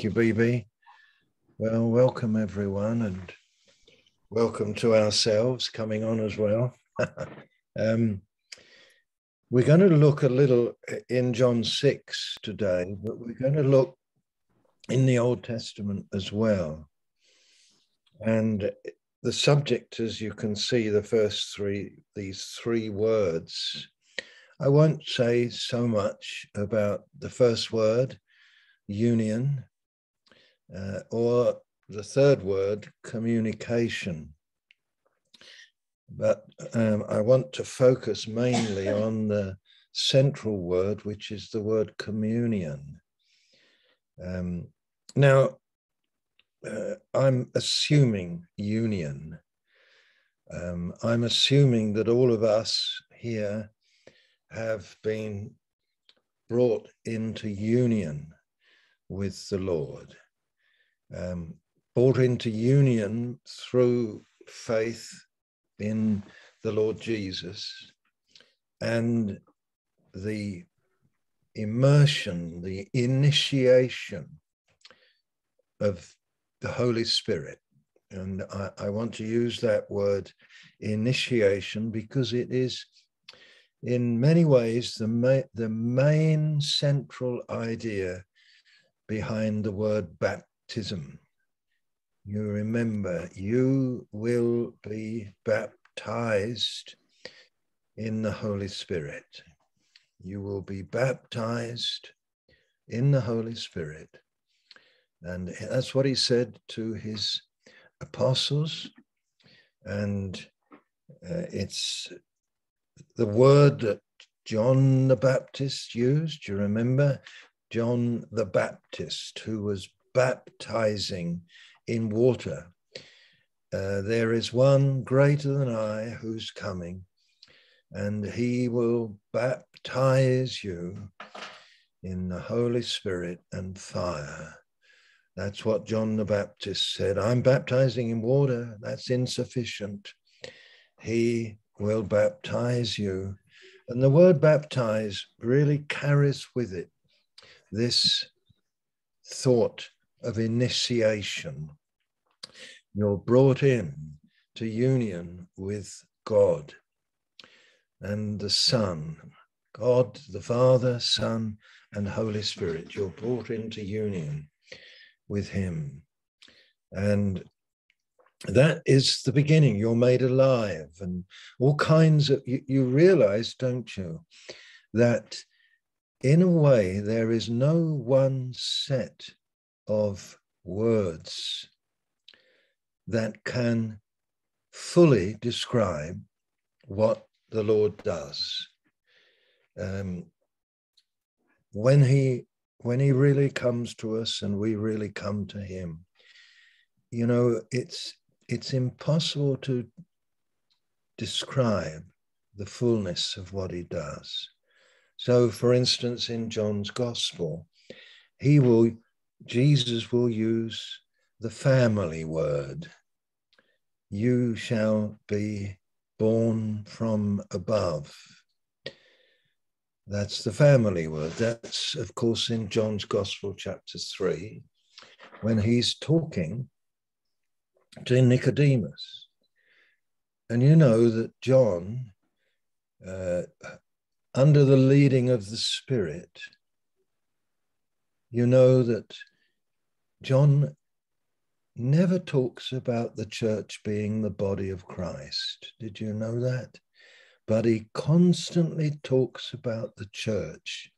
Thank you, BB. Well, welcome everyone, and welcome to ourselves coming on as well. um, we're going to look a little in John 6 today, but we're going to look in the Old Testament as well. And the subject, as you can see, the first three, these three words, I won't say so much about the first word, union, uh, or the third word, communication. But um, I want to focus mainly on the central word, which is the word communion. Um, now, uh, I'm assuming union. Um, I'm assuming that all of us here have been brought into union with the Lord, um, brought into union through faith in the Lord Jesus and the immersion, the initiation of the Holy Spirit. And I, I, want to use that word initiation because it is, in many ways, the, ma- the main central idea behind the word baptism. You remember, you will be baptized in the Holy Spirit. You will be baptized in the Holy Spirit. And that's what he said to his apostles. And uh, it's the word that John the Baptist used. You remember? John the Baptist, who was baptizing in water. Uh, there is one greater than I who's coming, and he will baptize you in the Holy Spirit and fire. That's what John the Baptist said. I'm baptizing in water. That's insufficient. He will baptize you. And the word baptize really carries with it this thought of initiation. You're brought in to union with God and the Son, God, the Father, Son, and Holy Spirit. You're brought into union with Him. And that is the beginning. You're made alive, and all kinds of, you, you realize, don't you, that in a way, there is no one set of words that can fully describe what the Lord does. Um, when he when he really comes to us and we really come to him, you know, it's it's impossible to describe the fullness of what he does. So, for instance, in John's Gospel, he will, Jesus will use the family word. You shall be born from above. That's the family word. That's, of course, in John's Gospel, chapter 3, when he's talking to Nicodemus. And you know that John uh, under the leading of the Spirit, you know that John never talks about the church being the body of Christ. Did you know that? But he constantly talks about the church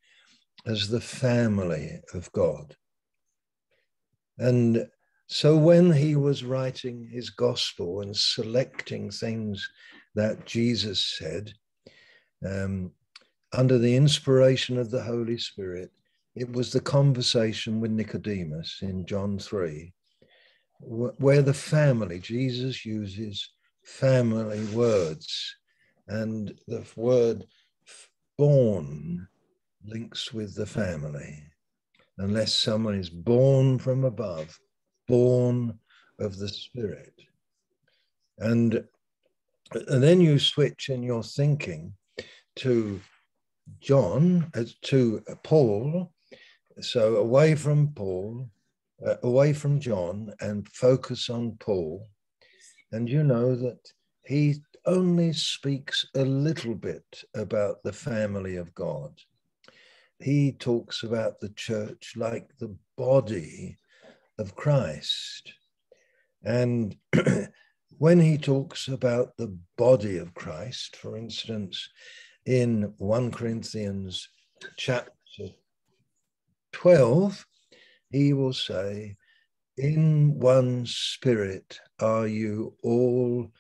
as the family of God. And so when he was writing his gospel and selecting things that Jesus said, um, under the inspiration of the Holy Spirit, it was the conversation with Nicodemus in John 3, where the family, Jesus uses family words, and the word born links with the family. Unless someone is born from above, born of the Spirit. And, and then you switch in your thinking to John as to Paul, so away from Paul uh, away from John and focus on Paul. And you know that he only speaks a little bit about the family of God. He talks about the church like the body of Christ. And when he talks about the body of Christ, for instance, in 1 Corinthians chapter 12, he will say, In one spirit are you all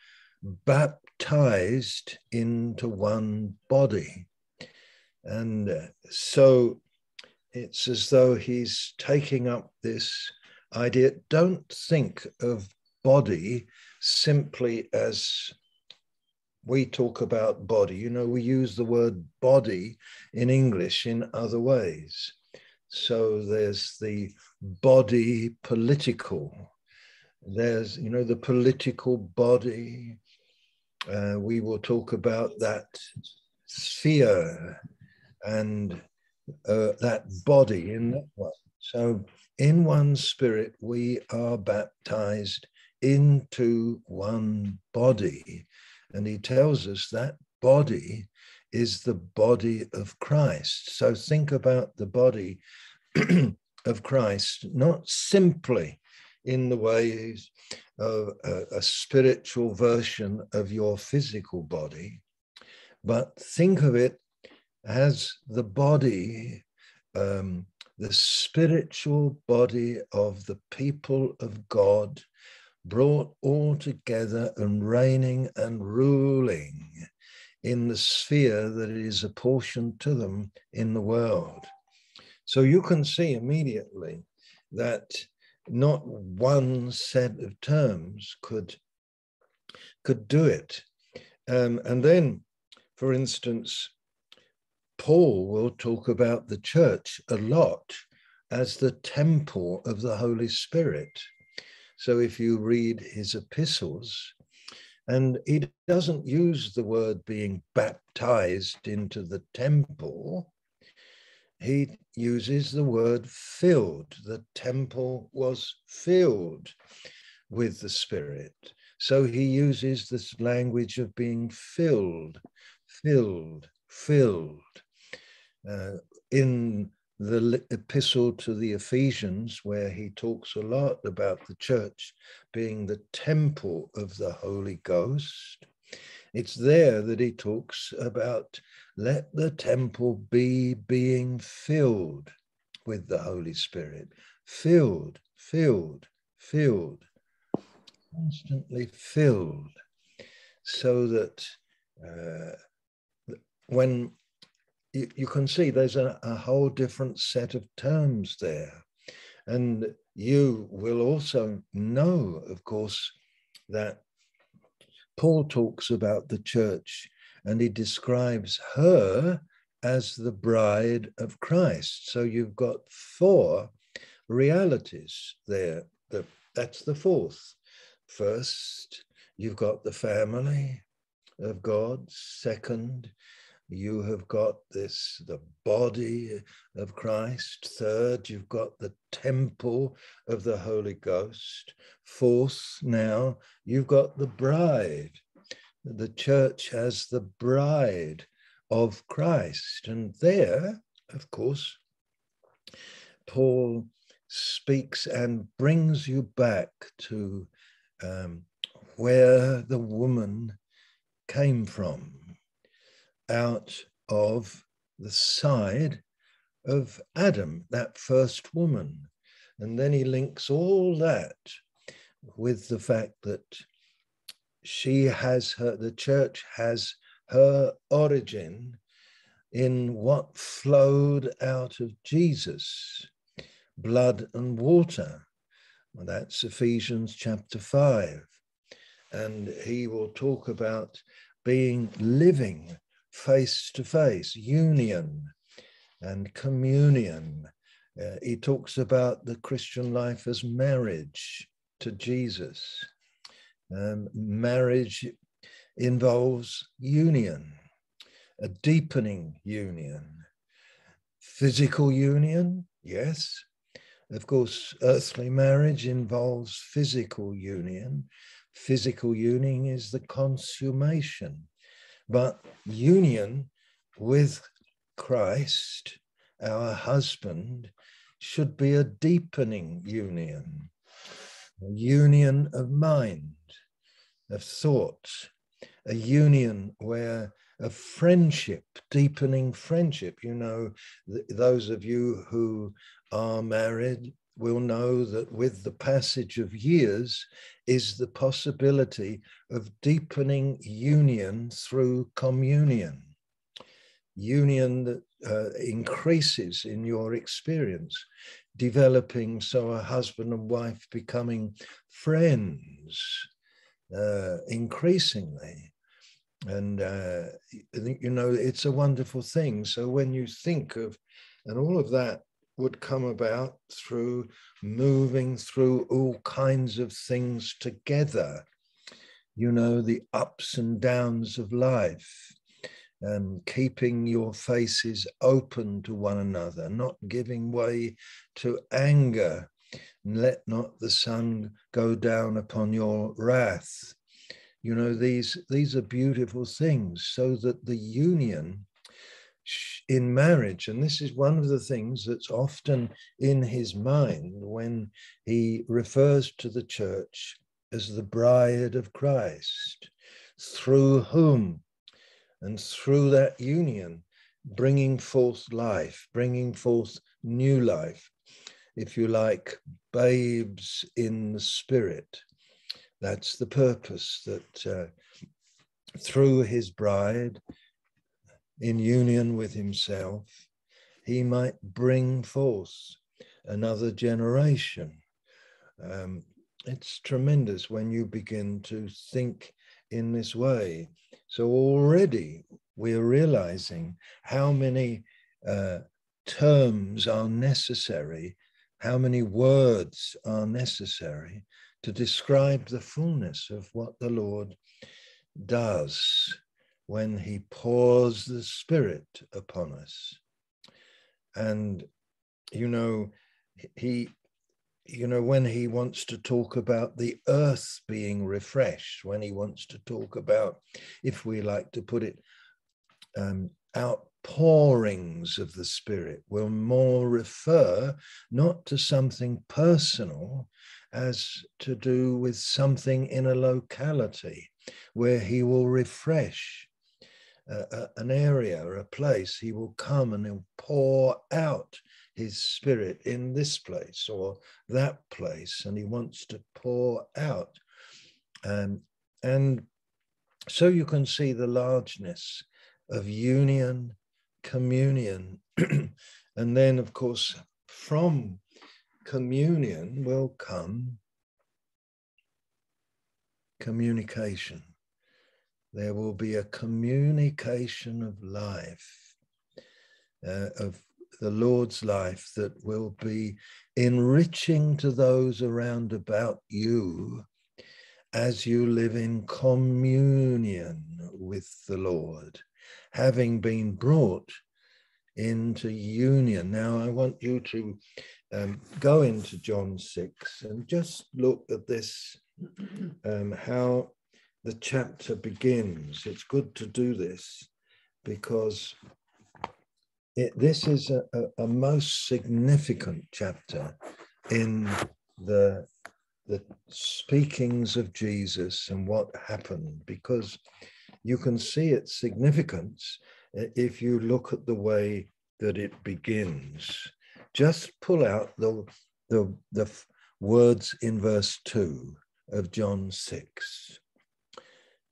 baptized into one body. And uh, so it's as though he's taking up this idea. Don't think of body simply as we talk about body. You know, we use the word body in English in other ways. So there's the body political. There's, you know, the political body. Uh, we will talk about that sphere and uh, that body in that one. So, in one spirit, we are baptized into one body. And he tells us that body is the body of Christ. So think about the body of Christ, not simply in the ways of a, a, spiritual version of your physical body, but think of it as the body, um, the spiritual body of the people of God, brought all together and reigning and ruling in the sphere that is apportioned to them in the world. So you can see immediately that not one set of terms could could do it. Um, and then, for instance, Paul will talk about the church a lot as the temple of the Holy Spirit. So if you read his epistles, and he doesn't use the word being baptized into the temple. He uses the word filled. The temple was filled with the Spirit. So he uses this language of being filled, filled, filled. Uh, in the epistle to the Ephesians, where he talks a lot about the church being the temple of the Holy Ghost. It's there that he talks about let the temple be being filled with the Holy Spirit, filled, filled, filled, constantly filled, so that uh, when you, you can see there's a, a whole different set of terms there. And you will also know, of course, that Paul talks about the church and he describes her as the bride of Christ. So you've got four realities there. The, that's the fourth. First, you've got the family of God. Second, you have got this, the body of Christ. Third, you've got the temple of the Holy Ghost. Fourth, now you've got the bride. The church has the bride of Christ. And there, of course, Paul speaks and brings you back to um, where the woman came from out of the side of Adam, that first woman. And then he links all that with the fact that she has her, the church has her origin in what flowed out of Jesus, blood and water. Well, that's Ephesians chapter 5. And he will talk about being living face to face, union and communion. Uh, he talks about the Christian life as marriage to Jesus. Um, marriage involves union, a deepening union. Physical union, yes. Of course, earthly marriage involves physical union. Physical union is the consummation. But union with Christ, our husband, should be a deepening union, a union of mind, of thought, a union where a friendship, deepening friendship. You know, th- those of you who are married will know that with the passage of years is the possibility of deepening union through communion. Union that uh, increases in your experience, developing so a husband and wife becoming friends uh, increasingly. And, uh, you know, it's a wonderful thing. So when you think of, and all of that would come about through moving through all kinds of things together. You know, the ups and downs of life, um, keeping your faces open to one another, not giving way to anger. Let not the sun go down upon your wrath. You know, these, these are beautiful things so that the union in marriage. And this is one of the things that's often in his mind when he refers to the church as the bride of Christ, through whom and through that union, bringing forth life, bringing forth new life, if you like, babes in the spirit. That's the purpose that uh, through his bride, in union with himself, he might bring forth another generation. Um, it's tremendous when you begin to think in this way. So already we're realizing how many uh, terms are necessary, how many words are necessary to describe the fullness of what the Lord does when he pours the Spirit upon us. And, you know, he, you know, when he wants to talk about the earth being refreshed, when he wants to talk about, if we like to put it, um, outpourings of the Spirit, will more refer not to something personal as to do with something in a locality where he will refresh an area or a place, he will come and he'll pour out his spirit in this place or that place, and he wants to pour out. Um, and so you can see the largeness of union, communion, and then, of course, from communion will come communication there will be a communication of life, uh, of the Lord's life that will be enriching to those around about you as you live in communion with the Lord, having been brought into union. Now, I want you to um, go into John 6 and just look at this um, how the chapter begins. It's good to do this because it, this is a, a, a, most significant chapter in the, the speakings of Jesus and what happened because you can see its significance if you look at the way that it begins. Just pull out the, the, the words in verse 2 of John 6.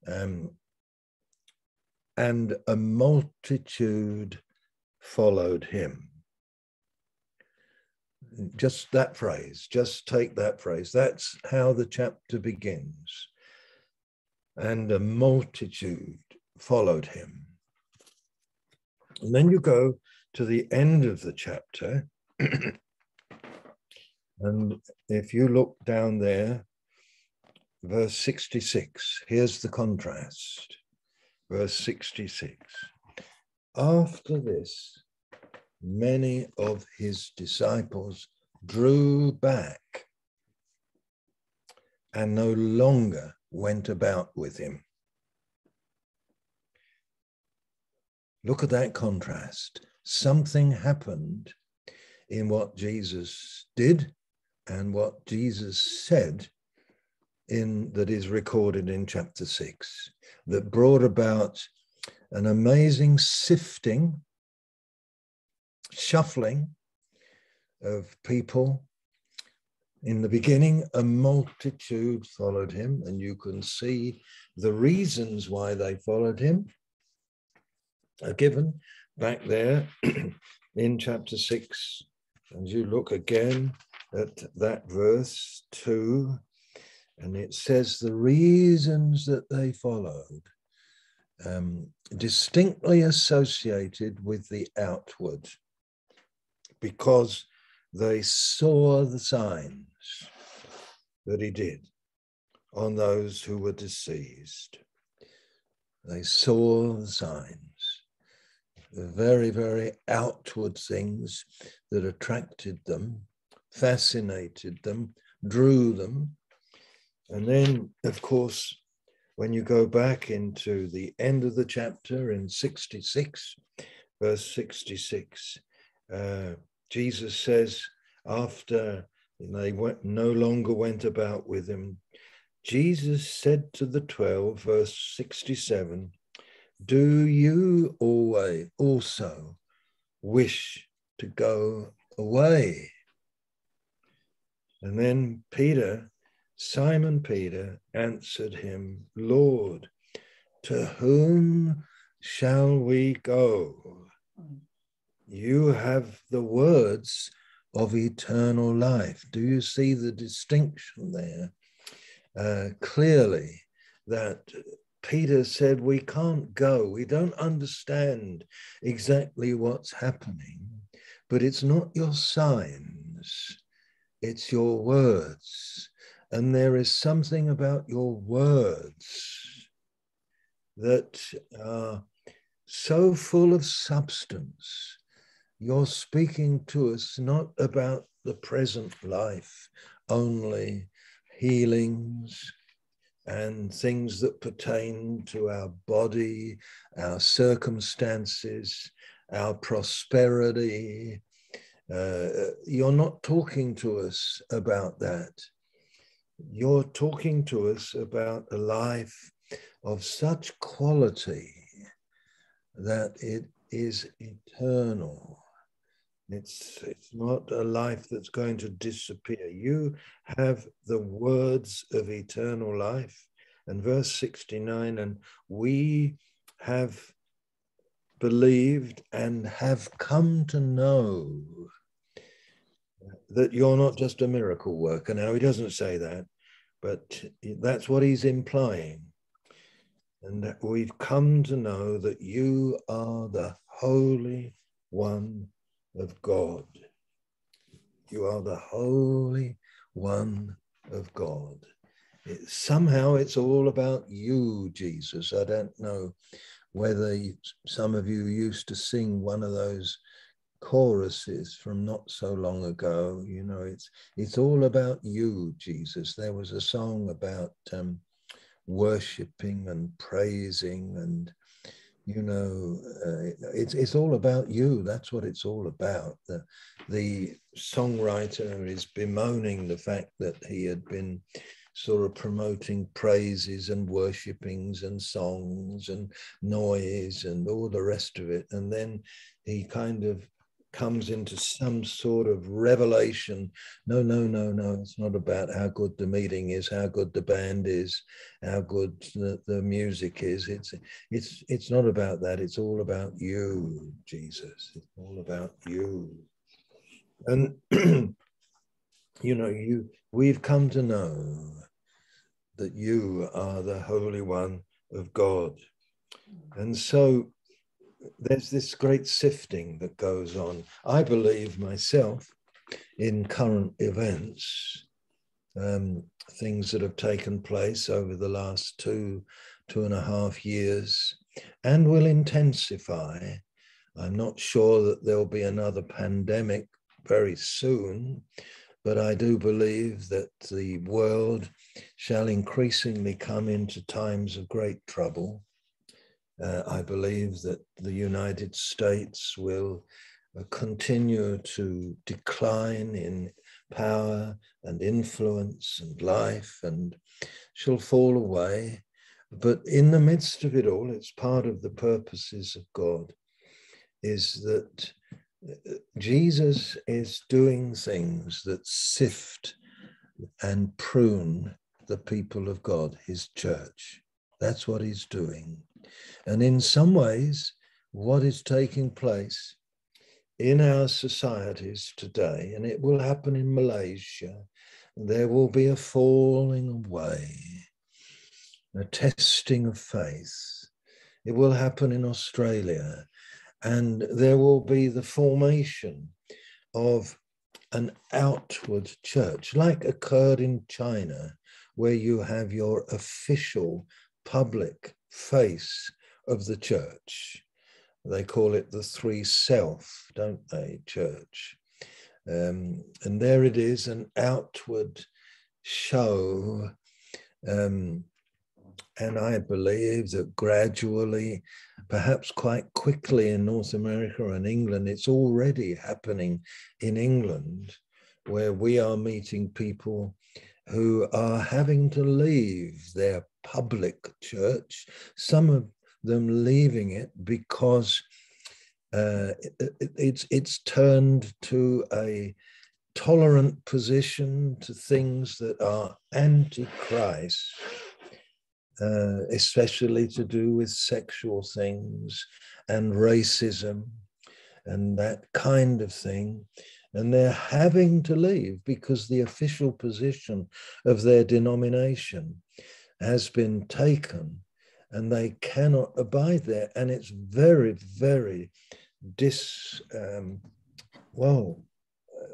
Um, and a multitude followed him. Just that phrase, just take that phrase. That's how the chapter begins. And a multitude followed him. And then you go to the end of the chapter. and if you look down there, verse 66. Here's the contrast. Verse 66. After this, many of his disciples drew back and no longer went about with him. Look at that contrast. Something happened in what Jesus did and what Jesus said in that is recorded in chapter 6 that brought about an amazing sifting shuffling of people. In the beginning a multitude followed him and you can see the reasons why they followed him are given back there in chapter 6 and you look again at that verse 2 and it says the reasons that they followed um, distinctly associated with the outward because they saw the signs that he did on those who were deceased. They saw the signs, the very, very outward things that attracted them, fascinated them, drew them. And then, of course, when you go back into the end of the chapter in 66, verse 66, uh, Jesus says, after they went, no longer went about with him, Jesus said to the 12, verse 67, Do you always also wish to go away? And then Peter, Simon Peter, answered him, Lord, to whom shall we go? you have the words of eternal life. Do you see the distinction there? Uh, clearly, that Peter said, We can't go. We don't understand exactly what's happening, but it's not your signs, it's your words. And there is something about your words that are so full of substance you're speaking to us not about the present life only, healings and things that pertain to our body, our circumstances, our prosperity. Uh, you're not talking to us about that. You're talking to us about a life of such quality that it is eternal it's, it's not a life that's going to disappear. You have the words of eternal life. And verse 69 and we have believed and have come to know that you're not just a miracle worker. Now, he doesn't say that, but that's what he's implying. And we've come to know that you are the Holy One of God. You are the Holy One of God. It, somehow it's all about you, Jesus. I don't know whether you, some of you used to sing one of those choruses from not so long ago. You know, it's it's all about you, Jesus. There was a song about um, worshiping and praising and you know, uh, it's it's all about you. That's what it's all about. The the songwriter is bemoaning the fact that he had been sort of promoting praises and worshippings and songs and noise and all the rest of it, and then he kind of comes into some sort of revelation. No, no, no, no. It's not about how good the meeting is, how good the band is, how good the, the music is. It's it's it's not about that. It's all about you, Jesus. It's all about you. And you know, you we've come to know that you are the Holy One of God. And so there's this great sifting that goes on. I believe myself in current events, um, things that have taken place over the last two, two and a half years, and will intensify. I'm not sure that there'll be another pandemic very soon, but I do believe that the world shall increasingly come into times of great trouble. Uh, I believe that the United States will uh, continue to decline in power and influence and life and shall fall away. But in the midst of it all, it's part of the purposes of God, is that uh, Jesus is doing things that sift and prune the people of God, his church. That's what he's doing. And in some ways, what is taking place in our societies today, and it will happen in Malaysia, there will be a falling away, a testing of faith. It will happen in Australia, and there will be the formation of an outward church, like occurred in China, where you have your official public face of the church. They call it the three self, don't they, church? Um, and there it is, an outward show. Um, and I believe that gradually, perhaps quite quickly in North America and England, it's already happening in England, where we are meeting people who are having to leave their public church, some of them leaving it because uh, it, it's it's turned to a tolerant position to things that are anti-Christ, uh, especially to do with sexual things and racism and that kind of thing. And they're having to leave because the official position of their denomination has been taken and they cannot abide there. And it's very, very dis, um, well,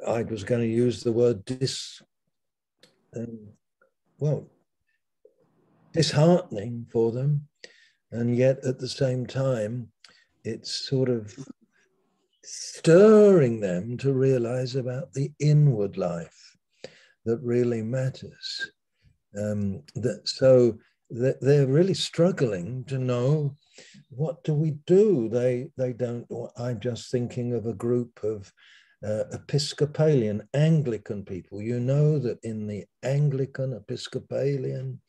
I was going to use the word dis, um, well, disheartening for them. And yet at the same time, it's sort of stirring them to realize about the inward life that really matters. Um, that so they're really struggling to know what do we do. They they don't. I'm just thinking of a group of uh, Episcopalian Anglican people. You know that in the Anglican Episcopalian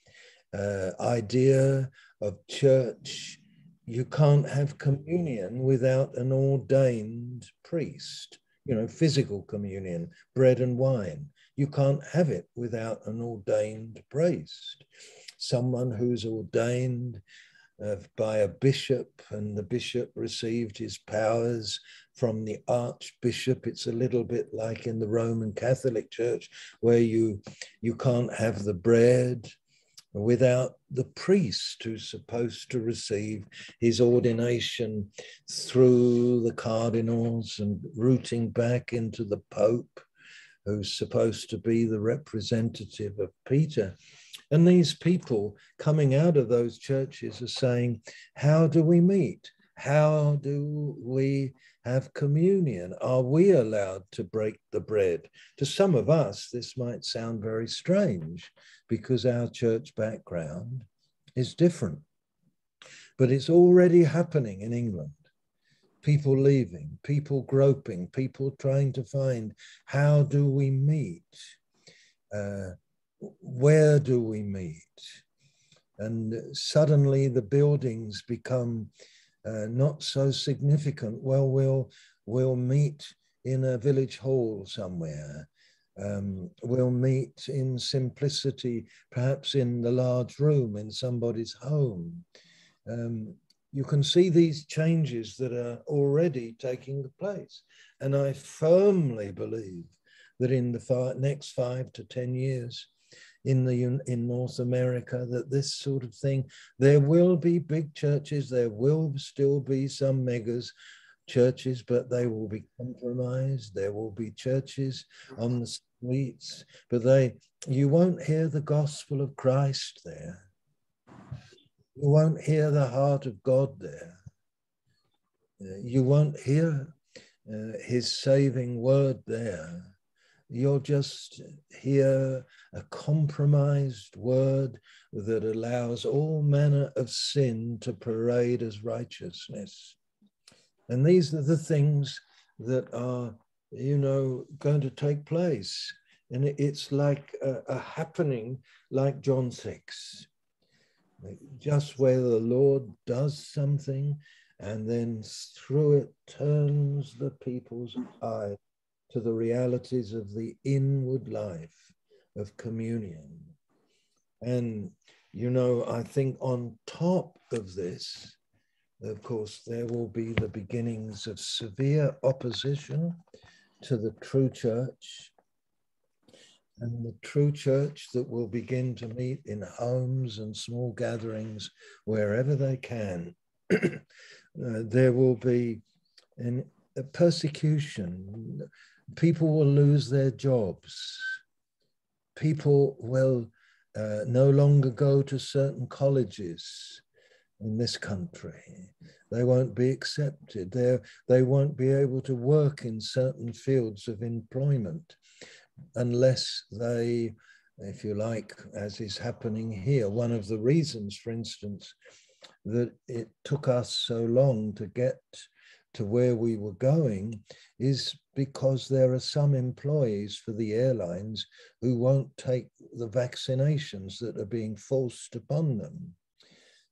uh, idea of church, you can't have communion without an ordained priest. You know, physical communion, bread and wine. You can't have it without an ordained priest someone who's ordained uh, by a bishop, and the bishop received his powers from the archbishop. It's a little bit like in the Roman Catholic Church, where you you can't have the bread without the priest who's supposed to receive his ordination through the cardinals and rooting back into the pope who's supposed to be the representative of Peter. And these people coming out of those churches are saying, How do we meet? How do we have communion? Are we allowed to break the bread? To some of us, this might sound very strange because our church background is different. But it's already happening in England. People leaving, people groping, people trying to find how do we meet? Uh, where do we meet? And suddenly the buildings become uh, not so significant. Well, we'll we'll meet in a village hall somewhere. Um, we'll meet in simplicity, perhaps in the large room in somebody's home. Um, you can see these changes that are already taking place. And I firmly believe that in the next five to 10 years, in the in North America that this sort of thing there will be big churches there will still be some megas churches but they will be compromised there will be churches on the streets but they you won't hear the gospel of Christ there you won't hear the heart of God there you won't hear uh, his saving word there, you'll just hear a compromised word that allows all manner of sin to parade as righteousness. And these are the things that are, you know, going to take place. And it's like a, a happening like John 6, just where the Lord does something and then through it turns the people's eye to the realities of the inward life of communion. And, you know, I think on top of this, of course, there will be the beginnings of severe opposition to the true church. And the true church that will begin to meet in homes and small gatherings wherever they can. uh, there will be an, a persecution. People will lose their jobs. People will uh, no longer go to certain colleges in this country. They won't be accepted. They they won't be able to work in certain fields of employment unless they, if you like, as is happening here. One of the reasons, for instance, that it took us so long to get to where we were going is because there are some employees for the airlines who won't take the vaccinations that are being forced upon them.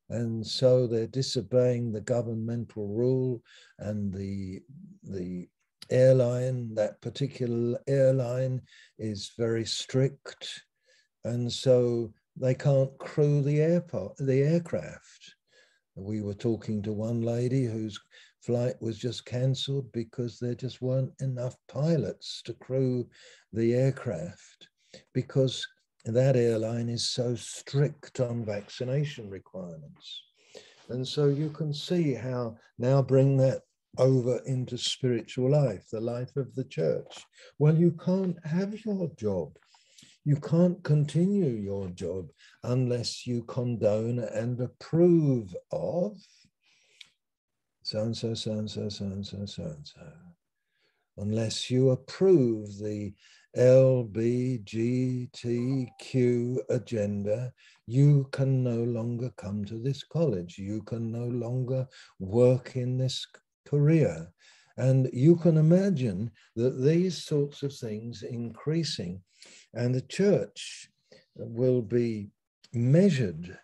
And so they're disobeying the governmental rule and the, the airline, that particular airline is very strict. And so they can't crew the airport, the aircraft. We were talking to one lady whose flight was just cancelled because there just weren't enough pilots to crew the aircraft because that airline is so strict on vaccination requirements. And so you can see how now bring that over into spiritual life, the life of the church. Well, you can't have your job. You can't continue your job unless you condone and approve of so and so, so and so, so and so, so and so. Unless you approve the LBGTQ agenda, you can no longer come to this college. You can no longer work in this career. And you can imagine that these sorts of things increasing, and the church will be measured.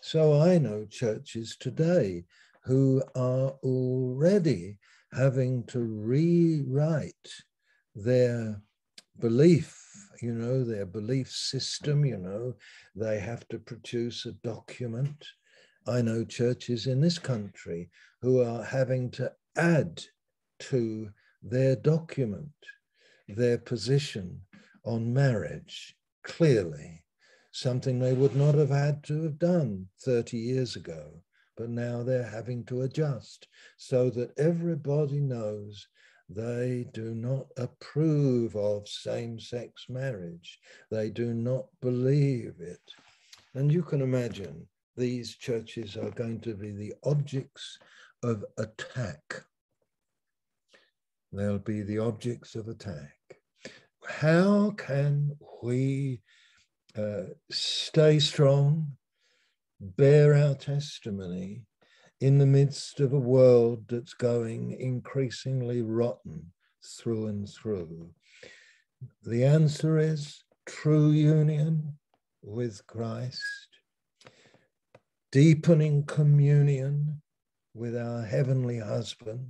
So I know churches today who are already having to rewrite their belief, you know, their belief system, you know, they have to produce a document. I know churches in this country who are having to add to their document their position on marriage clearly, something they would not have had to have done 30 years ago. But now they're having to adjust so that everybody knows they do not approve of same sex marriage. They do not believe it. And you can imagine these churches are going to be the objects of attack. They'll be the objects of attack. How can we uh, stay strong, bear our testimony, in the midst of a world that's going increasingly rotten through and through? The answer is true union with Christ, deepening communion with our heavenly husband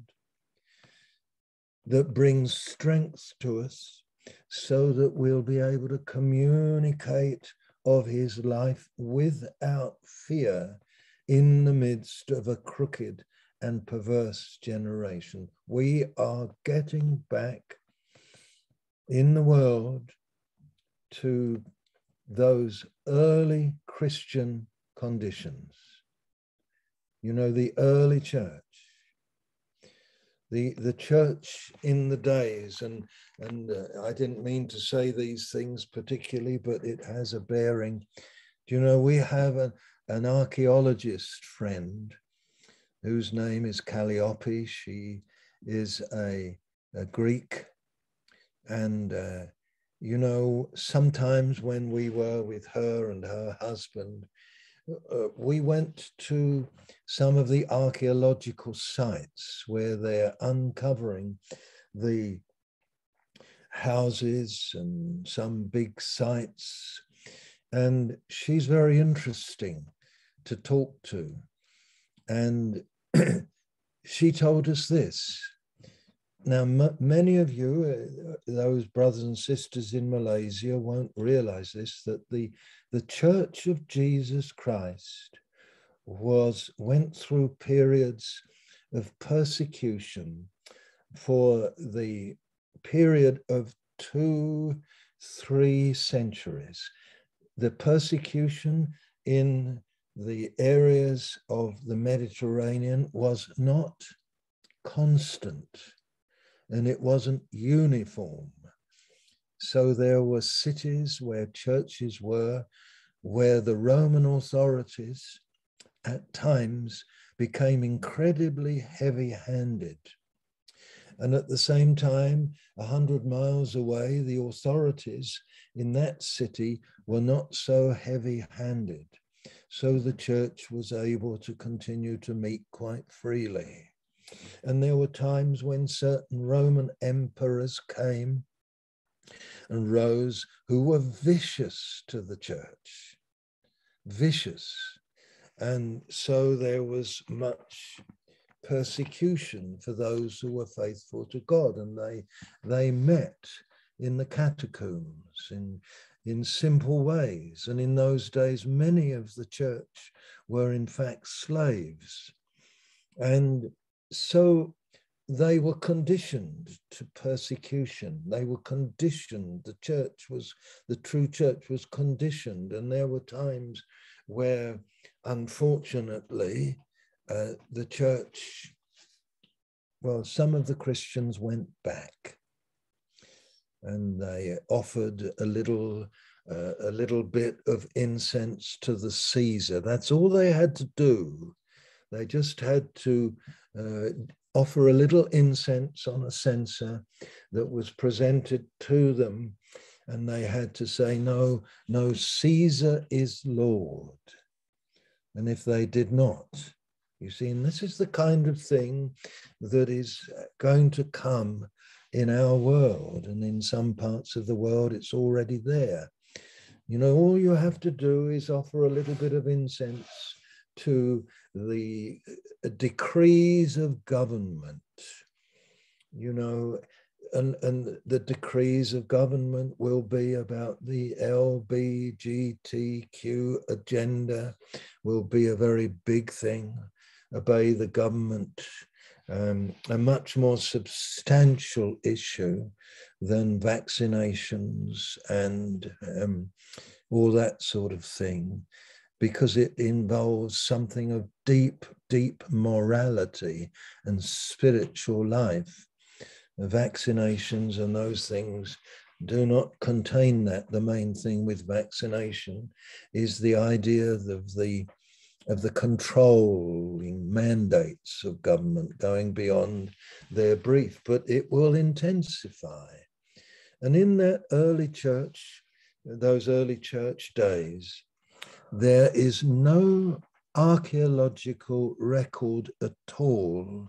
that brings strength to us so that we'll be able to communicate of his life without fear in the midst of a crooked and perverse generation. We are getting back in the world to those early Christian conditions. You know, the early church, the, the church in the days, and, and uh, I didn't mean to say these things particularly, but it has a bearing. Do you know, we have a, an archaeologist friend whose name is Calliope. She is a a Greek. And, uh, you know, sometimes when we were with her and her husband, uh, we went to some of the archaeological sites where they're uncovering the houses and some big sites. And she's very interesting to talk to. And she told us this. Now, many of you, uh, those brothers and sisters in Malaysia, won't realize this that the, the Church of Jesus Christ was went through periods of persecution for the period of two, three centuries. The persecution in the areas of the Mediterranean was not constant and it wasn't uniform. So there were cities where churches were, where the Roman authorities at times became incredibly heavy handed. And at the same time, a hundred miles away, the authorities in that city were not so heavy handed. So the church was able to continue to meet quite freely. And there were times when certain Roman emperors came and rose who were vicious to the church, vicious. And so there was much persecution for those who were faithful to God, and they they met in the catacombs in in simple ways. And in those days, many of the church were in fact slaves. And so they were conditioned to persecution. They were conditioned. The church was, the true church was conditioned. And there were times where, unfortunately, uh, the church, well, some of the Christians went back and they offered a little uh, a little bit of incense to the Caesar. That's all they had to do. They just had to uh, offer a little incense on a censer that was presented to them, and they had to say, No, no, Caesar is Lord. And if they did not, you see, and this is the kind of thing that is going to come in our world. And in some parts of the world, it's already there. You know, all you have to do is offer a little bit of incense to the uh, decrees of government. You know, and, and the decrees of government will be about the LBGTQ agenda, will be a very big thing. Obey the government, um, a much more substantial issue than vaccinations and um, all that sort of thing, because it involves something of deep, deep morality and spiritual life. Vaccinations and those things do not contain that. The main thing with vaccination is the idea of the of the controlling mandates of government going beyond their brief, but it will intensify. And in that early church, those early church days, there is no archaeological record at all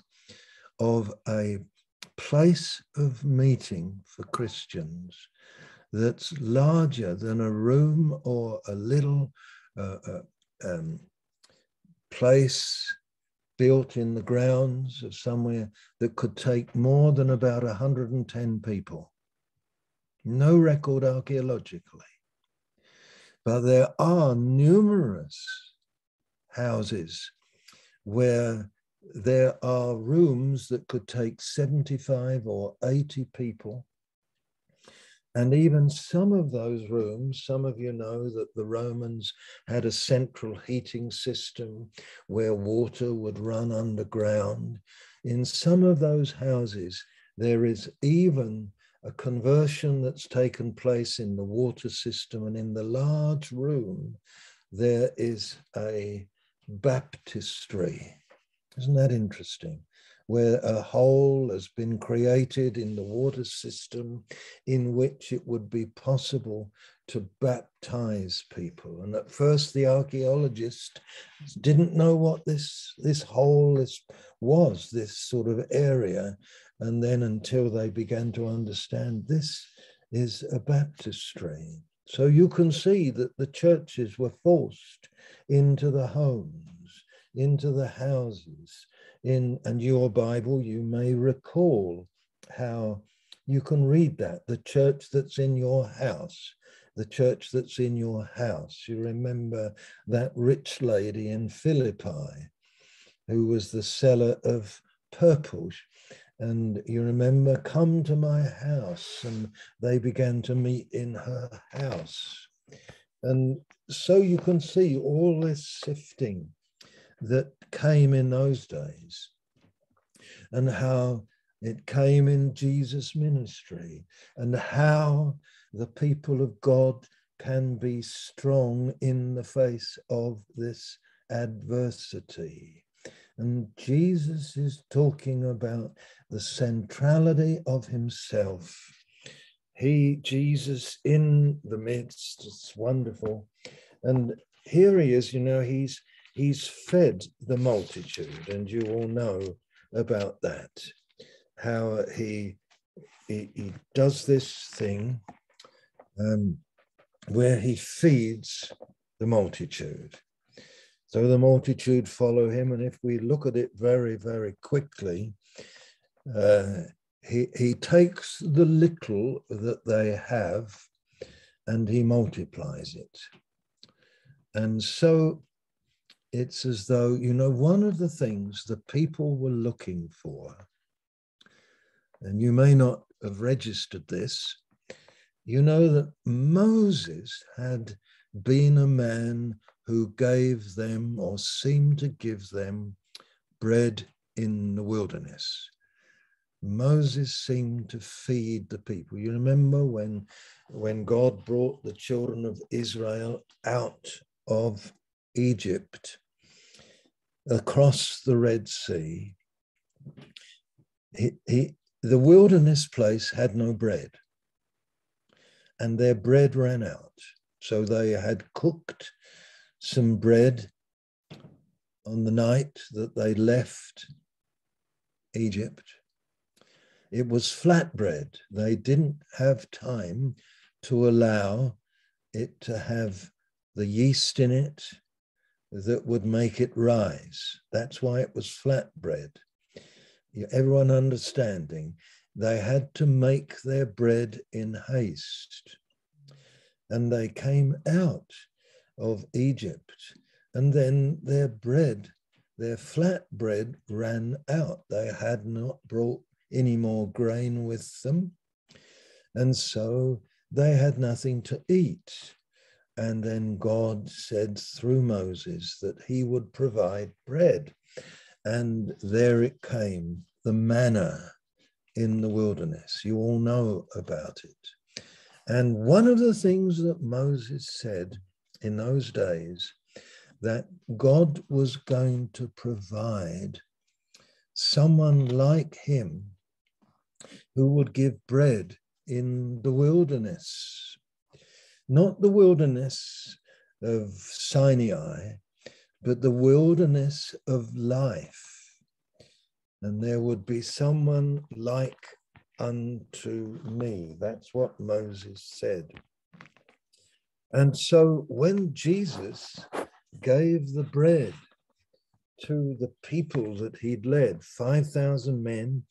of a place of meeting for Christians that's larger than a room or a little uh, uh, um, place built in the grounds of somewhere that could take more than about 110 people. No record archaeologically. But there are numerous houses where there are rooms that could take 75 or 80 people and even some of those rooms, some of you know that the Romans had a central heating system where water would run underground. In some of those houses, there is even a conversion that's taken place in the water system. And in the large room, there is a baptistry. Isn't that interesting? where a hole has been created in the water system in which it would be possible to baptize people. And at first, the archaeologists didn't know what this, this hole this was, this sort of area. And then until they began to understand this is a baptistry. So you can see that the churches were forced into the homes, into the houses. In and your Bible, you may recall how you can read that the church that's in your house the church that's in your house. You remember that rich lady in Philippi who was the seller of purple. And you remember, come to my house. And they began to meet in her house. And so you can see all this sifting that came in those days and how it came in Jesus' ministry and how the people of God can be strong in the face of this adversity. And Jesus is talking about the centrality of himself. He, Jesus, in the midst, it's wonderful. And here he is, you know, he's he's fed the multitude, and you all know about that. How he he, he does this thing um, where he feeds the multitude. So the multitude follow him, and if we look at it very, very quickly, uh, he, he takes the little that they have and he multiplies it. And so it's as though, you know, one of the things the people were looking for, and you may not have registered this, you know that Moses had been a man who gave them or seemed to give them bread in the wilderness. Moses seemed to feed the people. You remember when, when God brought the children of Israel out of Egypt across the Red Sea, he, he, the wilderness place had no bread and their bread ran out. So they had cooked some bread on the night that they left Egypt. It was flat bread. They didn't have time to allow it to have the yeast in it that would make it rise. That's why it was flat bread. Everyone understanding they had to make their bread in haste. And they came out of Egypt, and then their bread, their flat bread, ran out. They had not brought any more grain with them. And so they had nothing to eat. And then God said through Moses that he would provide bread. And there it came, the manna in the wilderness. You all know about it. And one of the things that Moses said in those days that God was going to provide someone like him who would give bread in the wilderness, not the wilderness of Sinai, but the wilderness of life and there would be someone like unto me. That's what Moses said. And so when Jesus gave the bread to the people that he'd led, 5,000 men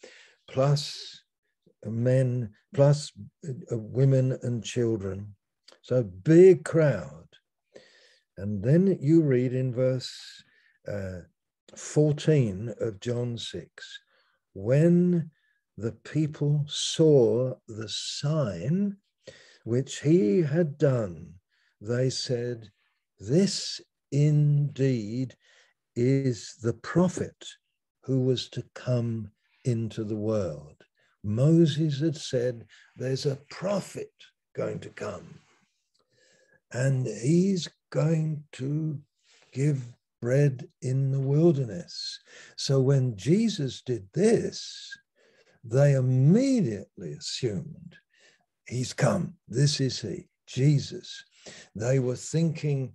plus men, plus uh, women and children, so big crowd. And then you read in verse uh, 14 of John 6, when the people saw the sign which he had done, they said, This indeed is the prophet who was to come into the world. Moses had said, There's a prophet going to come, and he's going to give bread in the wilderness. So when Jesus did this, they immediately assumed he's come. This is he, Jesus. They were thinking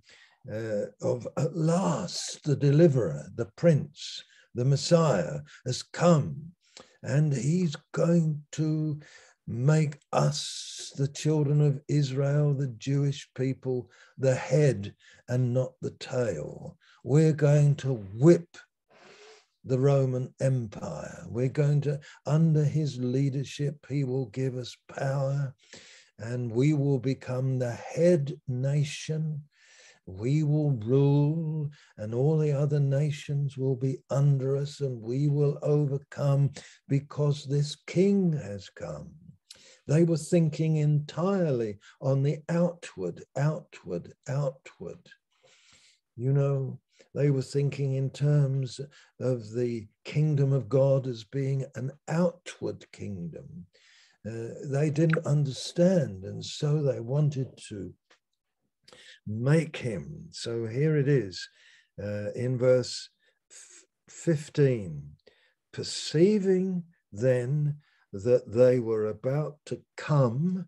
uh, of at last the deliverer, the prince, the Messiah has come, and he's going to make us, the children of Israel, the Jewish people, the head and not the tail. We're going to whip the Roman Empire. We're going to, under his leadership, he will give us power and we will become the head nation. We will rule, and all the other nations will be under us, and we will overcome because this king has come. They were thinking entirely on the outward, outward, outward. You know, they were thinking in terms of the kingdom of God as being an outward kingdom. Uh, they didn't understand, and so they wanted to make him. So here it is uh, in verse 15 perceiving then that they were about to come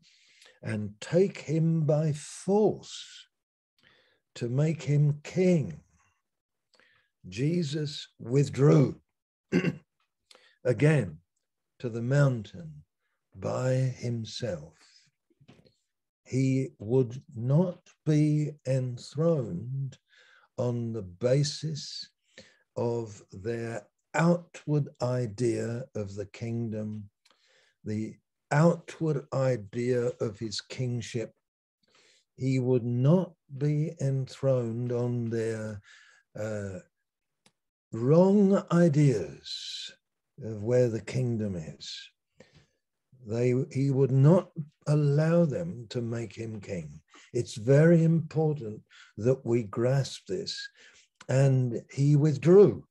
and take him by force to make him king. Jesus withdrew again to the mountain by himself. He would not be enthroned on the basis of their outward idea of the kingdom, the outward idea of his kingship. He would not be enthroned on their uh, wrong ideas of where the kingdom is. They, he would not allow them to make him king. It's very important that we grasp this. And he withdrew.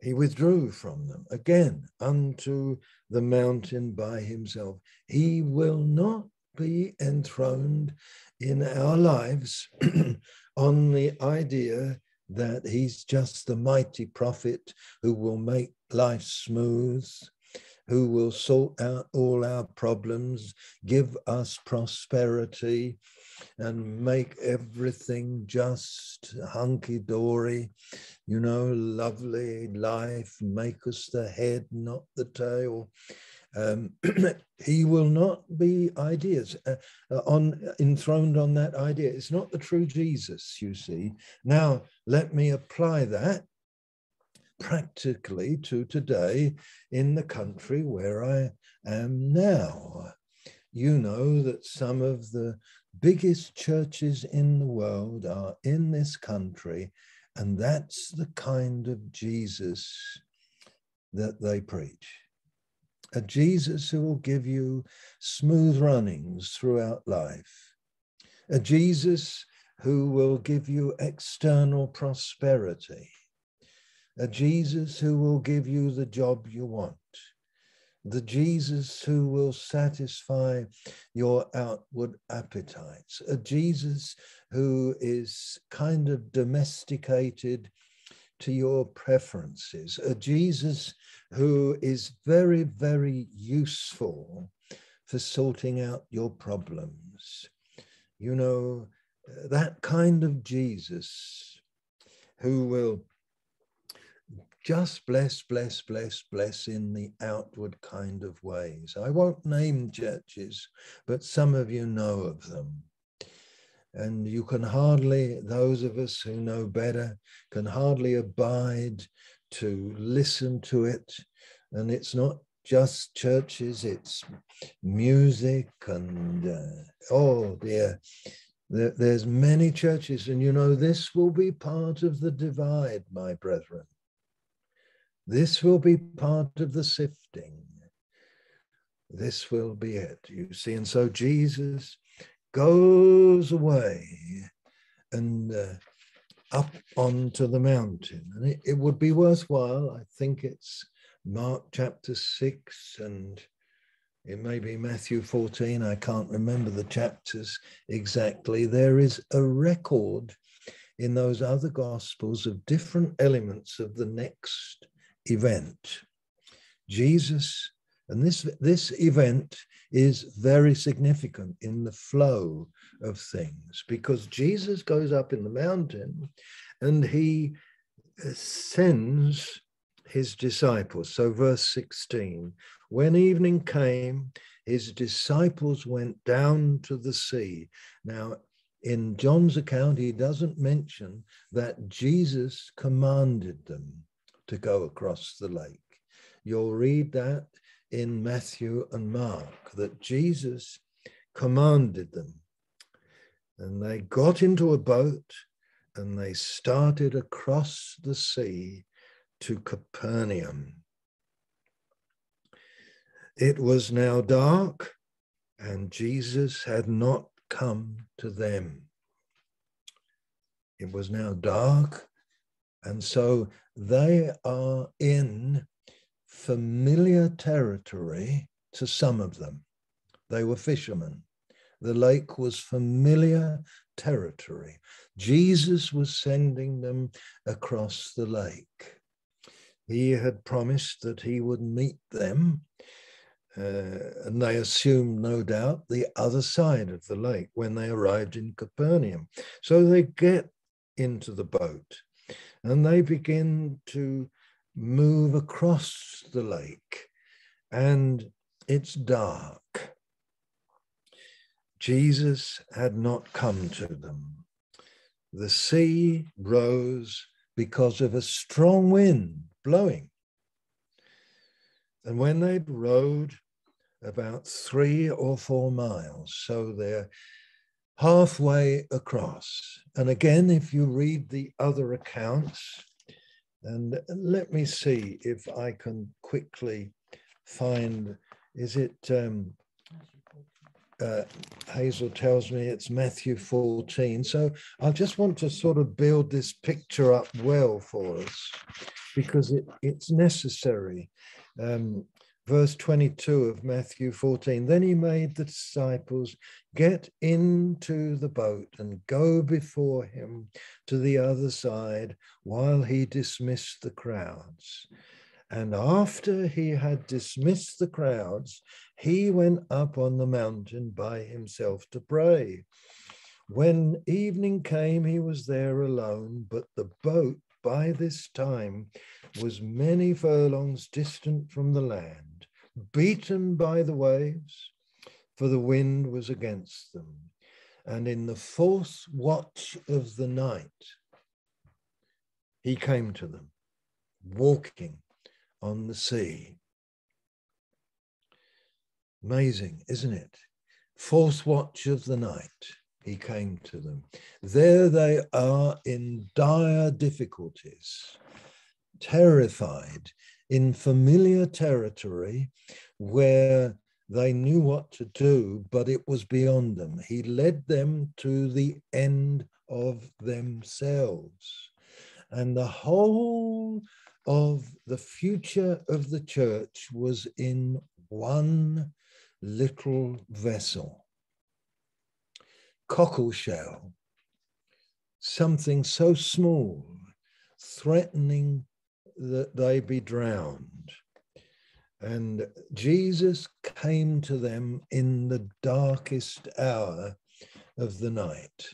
He withdrew from them again unto the mountain by himself. He will not be enthroned in our lives on the idea that he's just the mighty prophet who will make life smooth, who will sort out all our problems, give us prosperity, and make everything just hunky dory, you know, lovely life, make us the head, not the tail. Um, he will not be ideas uh, uh, on enthroned on that idea. It's not the true Jesus, you see. Now, let me apply that practically to today in the country where I am now. You know that some of the biggest churches in the world are in this country, and that's the kind of Jesus that they preach. A Jesus who will give you smooth runnings throughout life, a Jesus who will give you external prosperity, a Jesus who will give you the job you want, the Jesus who will satisfy your outward appetites, a Jesus who is kind of domesticated to your preferences, a Jesus who is very, very useful for sorting out your problems. You know, that kind of Jesus who will just bless, bless, bless, bless in the outward kind of ways. I won't name churches, but some of you know of them. And you can hardly, those of us who know better, can hardly abide to listen to it. And it's not just churches, it's music and, uh, oh dear, there's many churches. And you know, this will be part of the divide, my brethren. This will be part of the sifting. This will be it, you see. And so Jesus goes away and uh, up onto the mountain. And it, it would be worthwhile, I think it's Mark chapter 6 and it may be Matthew 14, I can't remember the chapters exactly. There is a record in those other gospels of different elements of the next event. Jesus, and this, this event is very significant in the flow of things because Jesus goes up in the mountain and he uh, sends his disciples. So, verse 16 when evening came, his disciples went down to the sea. Now, in John's account, he doesn't mention that Jesus commanded them to go across the lake. You'll read that in Matthew and Mark, that Jesus commanded them. And they got into a boat and they started across the sea to Capernaum. It was now dark, and Jesus had not come to them. It was now dark, and so they are in familiar territory to some of them. They were fishermen. The lake was familiar territory. Jesus was sending them across the lake. He had promised that he would meet them, uh, and they assumed, no doubt, the other side of the lake when they arrived in Capernaum. So they get into the boat and they begin to move across the lake, and it's dark. Jesus had not come to them. The sea rose because of a strong wind blowing. And when they'd rowed about three or four miles, so they're halfway across. And again, if you read the other accounts, and let me see if I can quickly find, is it um, uh, Hazel tells me it's Matthew 14. So I just want to sort of build this picture up well for us because it, it's necessary. Um, verse 22 of Matthew 14 Then he made the disciples get into the boat and go before him to the other side while he dismissed the crowds. And after he had dismissed the crowds, he went up on the mountain by himself to pray. When evening came, he was there alone, but the boat by this time was many furlongs distant from the land, beaten by the waves, for the wind was against them. And in the fourth watch of the night, he came to them, walking on the sea. Amazing, isn't it? Fourth watch of the night, he came to them. There they are in dire difficulties, terrified, in familiar territory where they knew what to do, but it was beyond them. He led them to the end of themselves. And the whole of the future of the church was in one little vessel, cockle shell, something so small, threatening that they be drowned. And Jesus came to them in the darkest hour of the night.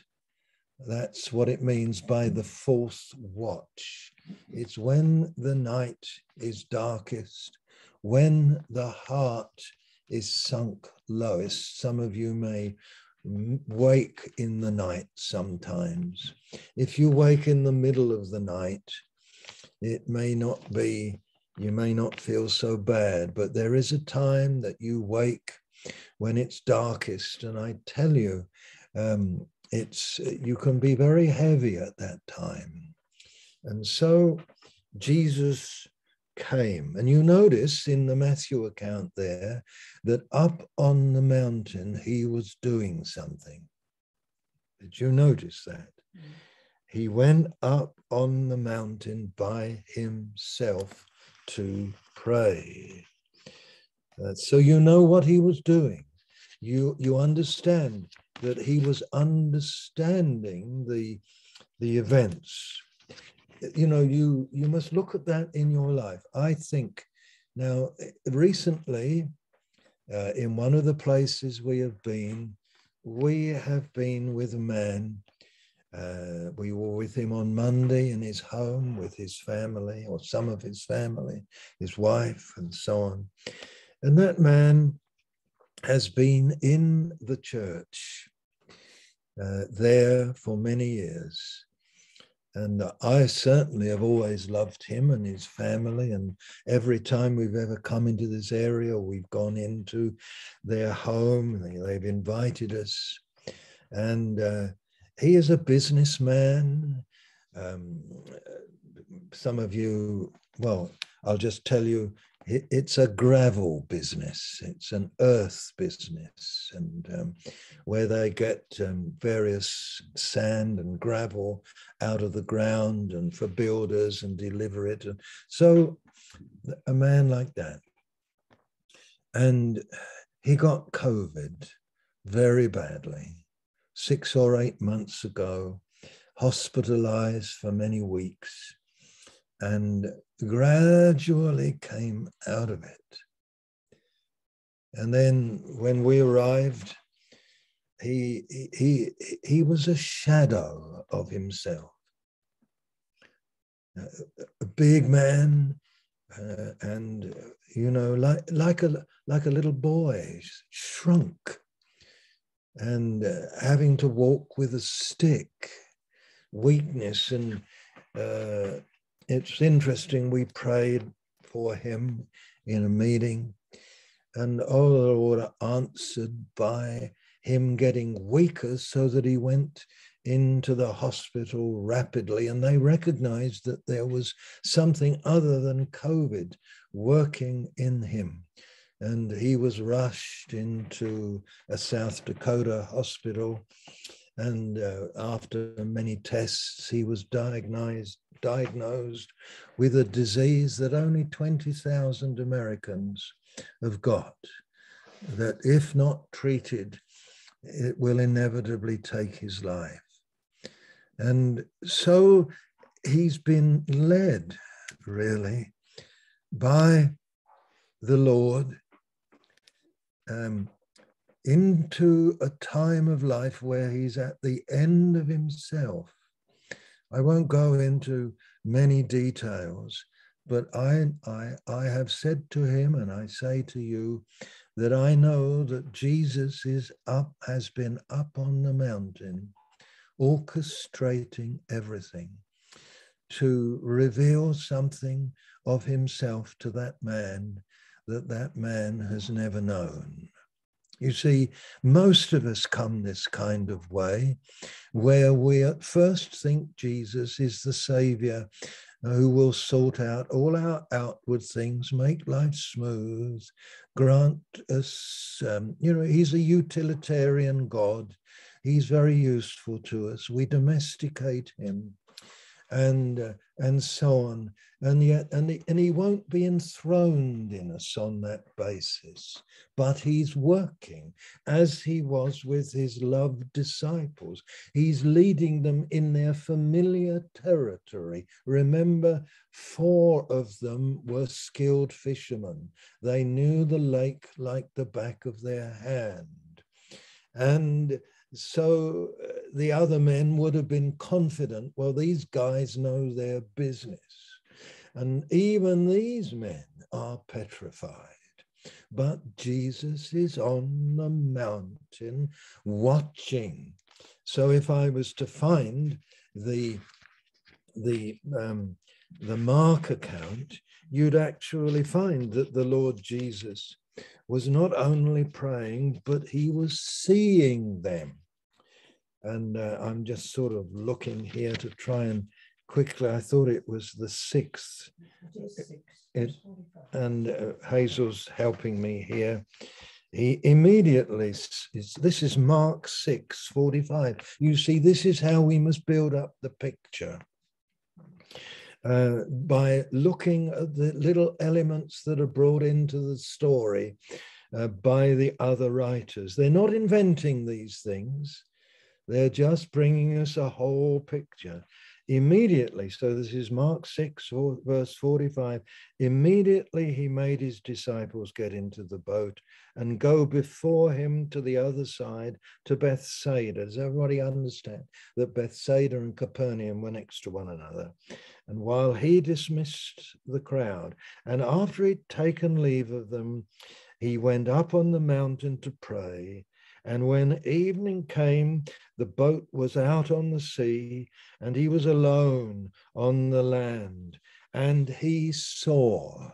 That's what it means by the fourth watch. It's when the night is darkest, when the heart is sunk lowest. Some of you may wake in the night sometimes. If you wake in the middle of the night, it may not be, you may not feel so bad, but there is a time that you wake when it's darkest. And I tell you, um, it's you can be very heavy at that time. And so Jesus came. And you notice in the Matthew account there that up on the mountain he was doing something. Did you notice that? Mm. He went up on the mountain by himself to pray. Uh, so you know what he was doing. You, you understand that he was understanding the, the events. You know, you, you must look at that in your life. I think now, recently, uh, in one of the places we have been, we have been with a man. Uh, we were with him on Monday in his home with his family, or some of his family, his wife, and so on. And that man has been in the church uh, there for many years. And I certainly have always loved him and his family. And every time we've ever come into this area, we've gone into their home, they've invited us. And uh, he is a businessman. Um, some of you, well, I'll just tell you, it's a gravel business. It's an earth business, and um, where they get um, various sand and gravel out of the ground and for builders and deliver it. And so, a man like that, and he got COVID very badly six or eight months ago, hospitalized for many weeks and gradually came out of it. And then when we arrived, he, he, he was a shadow of himself. A big man, uh, and you know, like like a like a little boy, shrunk, and uh, having to walk with a stick, weakness and uh, it's interesting, we prayed for him in a meeting, and the Lord answered by him getting weaker so that he went into the hospital rapidly. And they recognized that there was something other than COVID working in him. And he was rushed into a South Dakota hospital. And uh, after many tests, he was diagnosed diagnosed with a disease that only 20,000 Americans have got, that if not treated, it will inevitably take his life. And so he's been led, really, by the Lord um, into a time of life where he's at the end of himself. I won't go into many details, but I, I, I have said to him, and I say to you, that I know that Jesus is up, has been up on the mountain, orchestrating everything to reveal something of himself to that man that that man has never known. You see, most of us come this kind of way, where we at first think Jesus is the Savior who will sort out all our outward things, make life smooth, grant us, um, you know, He's a utilitarian God. He's very useful to us. We domesticate Him and uh, and so on. And yet and he, and he won't be enthroned in us on that basis but he's working as he was with his loved disciples. He's leading them in their familiar territory. Remember four of them were skilled fishermen. They knew the lake like the back of their hand. And so uh, the other men would have been confident, well, these guys know their business. And even these men are petrified. But Jesus is on the mountain watching. So if I was to find the, the, um, the Mark account, you'd actually find that the Lord Jesus was not only praying, but he was seeing them. And uh, I'm just sort of looking here to try and quickly, I thought it was the sixth. It, and uh, Hazel's helping me here. He immediately, this is Mark 6 45. You see, this is how we must build up the picture. Uh, by looking at the little elements that are brought into the story uh, by the other writers. They're not inventing these things, they're just bringing us a whole picture. Immediately, so this is Mark 6, verse 45. Immediately he made his disciples get into the boat and go before him to the other side to Bethsaida. Does everybody understand that Bethsaida and Capernaum were next to one another? And while he dismissed the crowd, and after he'd taken leave of them, he went up on the mountain to pray. And when evening came, the boat was out on the sea, and he was alone on the land. And he saw.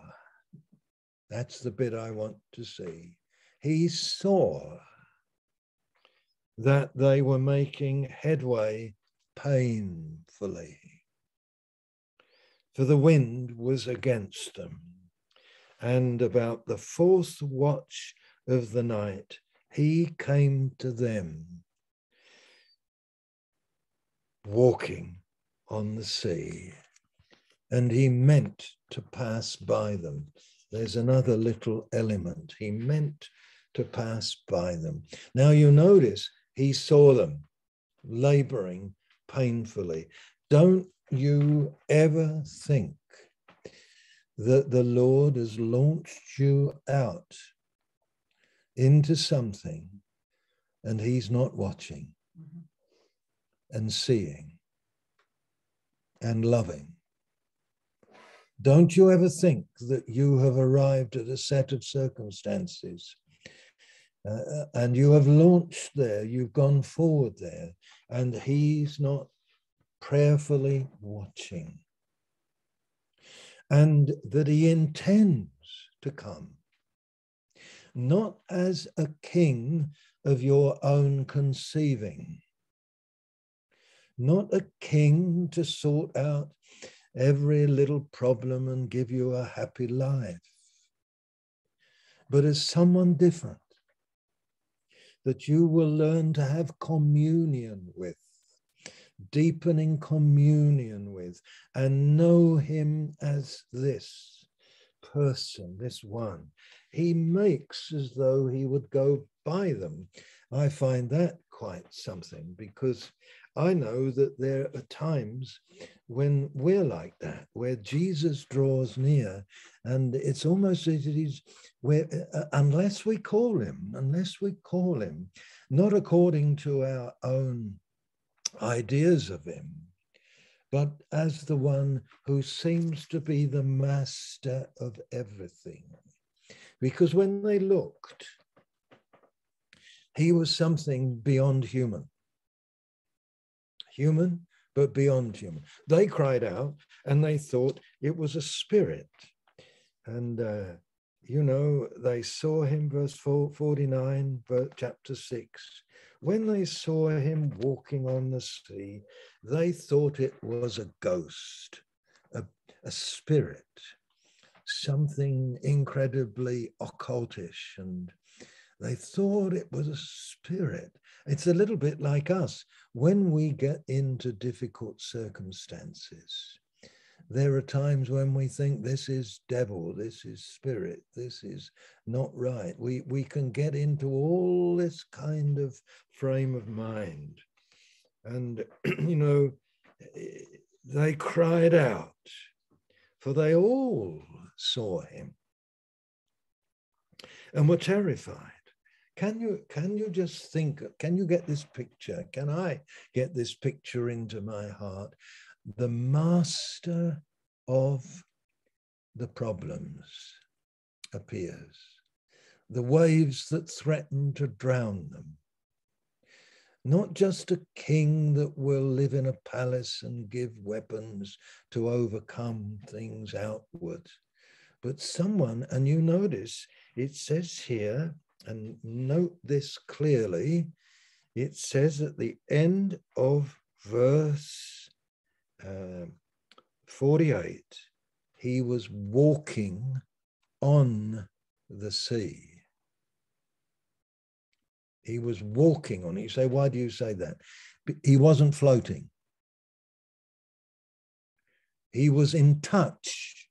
That's the bit I want to see. He saw that they were making headway painfully, for the wind was against them. And about the fourth watch of the night, he came to them walking on the sea, and he meant to pass by them. There's another little element. He meant to pass by them. Now you notice he saw them laboring painfully. Don't you ever think that the Lord has launched you out into something and he's not watching mm-hmm. and seeing and loving. Don't you ever think that you have arrived at a set of circumstances uh, and you have launched there, you've gone forward there, and he's not prayerfully watching. And that he intends to come not as a king of your own conceiving, not a king to sort out every little problem and give you a happy life, but as someone different that you will learn to have communion with, deepening communion with, and know him as this person, this one he makes as though he would go by them. I find that quite something because I know that there are times when we're like that, where Jesus draws near, and it's almost as it is where, uh, uh, unless we call him, unless we call him, not according to our own ideas of him, but as the one who seems to be the master of everything. Because when they looked, he was something beyond human. Human, but beyond human. They cried out and they thought it was a spirit. And, uh, you know, they saw him, verse 49, chapter 6. When they saw him walking on the sea, they thought it was a ghost, a, a spirit something incredibly occultish and they thought it was a spirit. It's a little bit like us. When we get into difficult circumstances, there are times when we think this is devil, this is spirit, this is not right. We, we can get into all this kind of frame of mind. And, you know, they cried out, for they all saw him and were terrified. Can you, can you just think, can you get this picture? Can I get this picture into my heart? The master of the problems appears. The waves that threaten to drown them. Not just a king that will live in a palace and give weapons to overcome things outward, but someone, and you notice it says here, and note this clearly, it says at the end of verse uh, 48, he was walking on the sea. He was walking on it. You say, why do you say that? He wasn't floating. He was in touch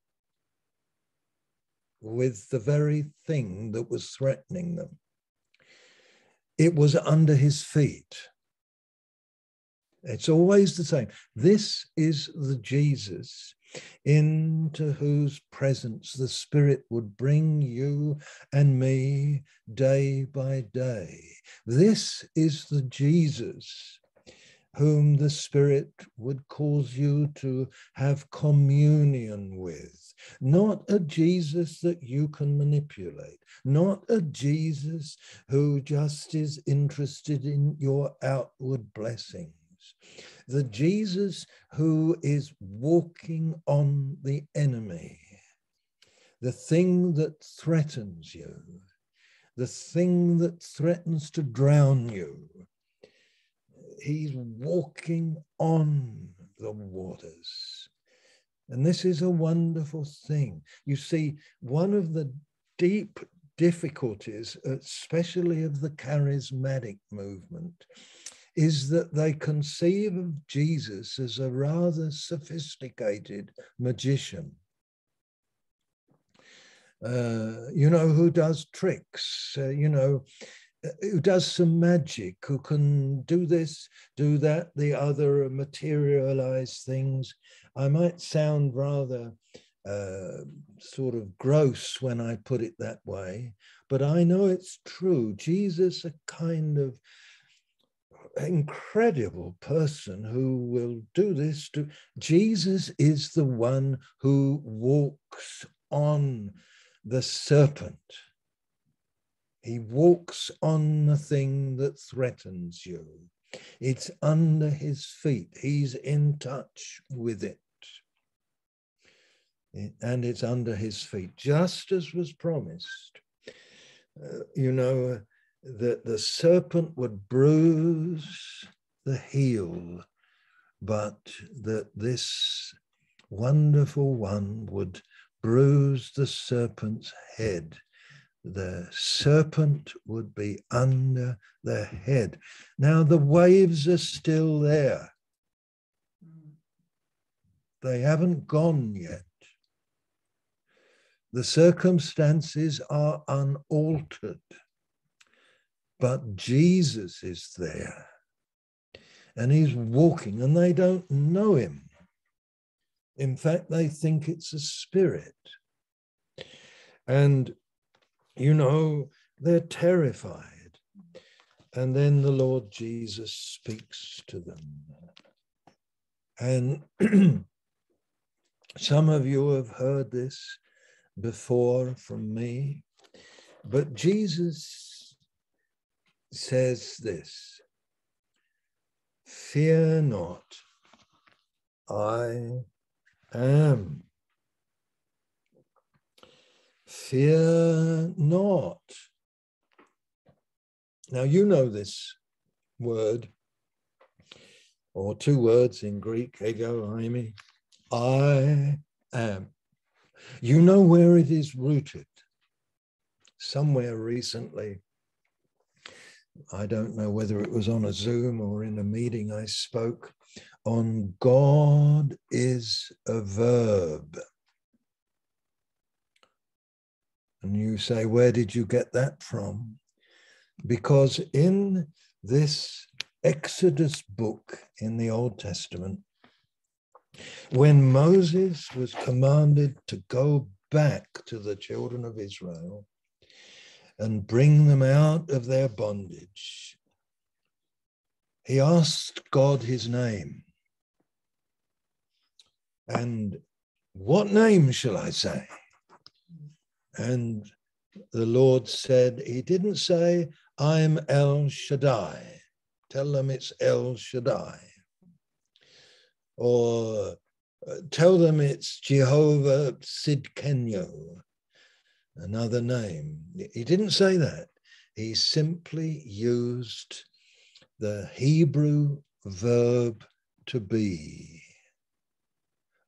with the very thing that was threatening them. It was under his feet. It's always the same. This is the Jesus into whose presence the Spirit would bring you and me day by day. This is the Jesus whom the Spirit would cause you to have communion with. Not a Jesus that you can manipulate, not a Jesus who just is interested in your outward blessings. The Jesus who is walking on the enemy, the thing that threatens you, the thing that threatens to drown you, he's walking on the waters. And this is a wonderful thing. You see, one of the deep difficulties, especially of the charismatic movement, is that they conceive of Jesus as a rather sophisticated magician. Uh, you know, who does tricks, uh, you know, who does some magic, who can do this, do that, the other, materialize things. I might sound rather uh, sort of gross when I put it that way, but I know it's true. Jesus, a kind of incredible person who will do this to Jesus is the one who walks on the serpent he walks on the thing that threatens you. It's under his feet. He's in touch with it. And it's under his feet, just as was promised. Uh, you know, that the serpent would bruise the heel, but that this wonderful one would bruise the serpent's head the serpent would be under the head. Now the waves are still there. They haven't gone yet. The circumstances are unaltered, but Jesus is there and he's walking and they don't know him. In fact, they think it's a spirit. And you know, they're terrified. And then the Lord Jesus speaks to them. And some of you have heard this before from me, but Jesus says this Fear not, I am. Fear not. Now, you know this word, or two words in Greek, ego, eimi. I am. You know where it is rooted. Somewhere recently, I don't know whether it was on a Zoom or in a meeting, I spoke on God is a verb. And you say, Where did you get that from? Because in this Exodus book in the Old Testament, when Moses was commanded to go back to the children of Israel and bring them out of their bondage, he asked God his name. And what name shall I say? And the Lord said, He didn't say, I'm El Shaddai. Tell them it's El Shaddai. Or uh, tell them it's Jehovah Tsidkenu, another name. He didn't say that. He simply used the Hebrew verb to be.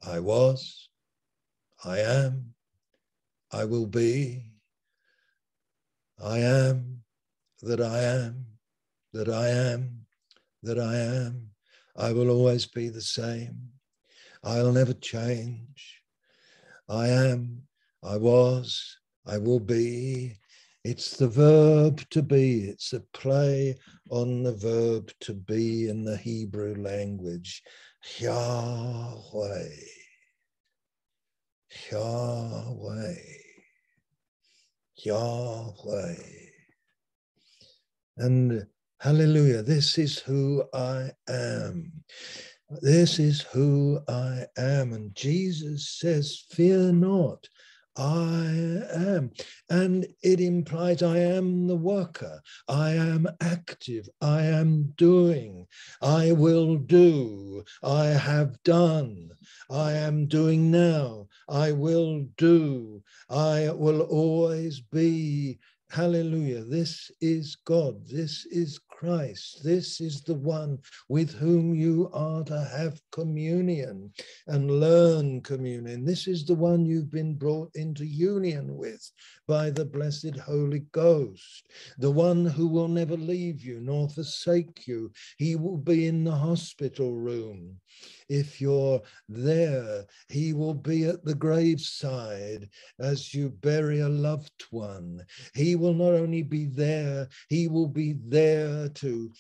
I was, I am, I will be. I am that I am, that I am, that I am. I will always be the same. I'll never change. I am, I was, I will be. It's the verb to be. It's a play on the verb to be in the Hebrew language. Yahweh. Yahweh. Yahweh. And hallelujah, this is who I am. This is who I am. And Jesus says, Fear not. I am. And it implies I am the worker. I am active. I am doing. I will do. I have done. I am doing now. I will do. I will always be. Hallelujah. This is God. This is Christ. This is the one with whom you are to have communion and learn communion. This is the one you've been brought into union with by the blessed Holy Ghost, the one who will never leave you nor forsake you. He will be in the hospital room. If you're there, he will be at the graveside as you bury a loved one. He will not only be there, he will be there to,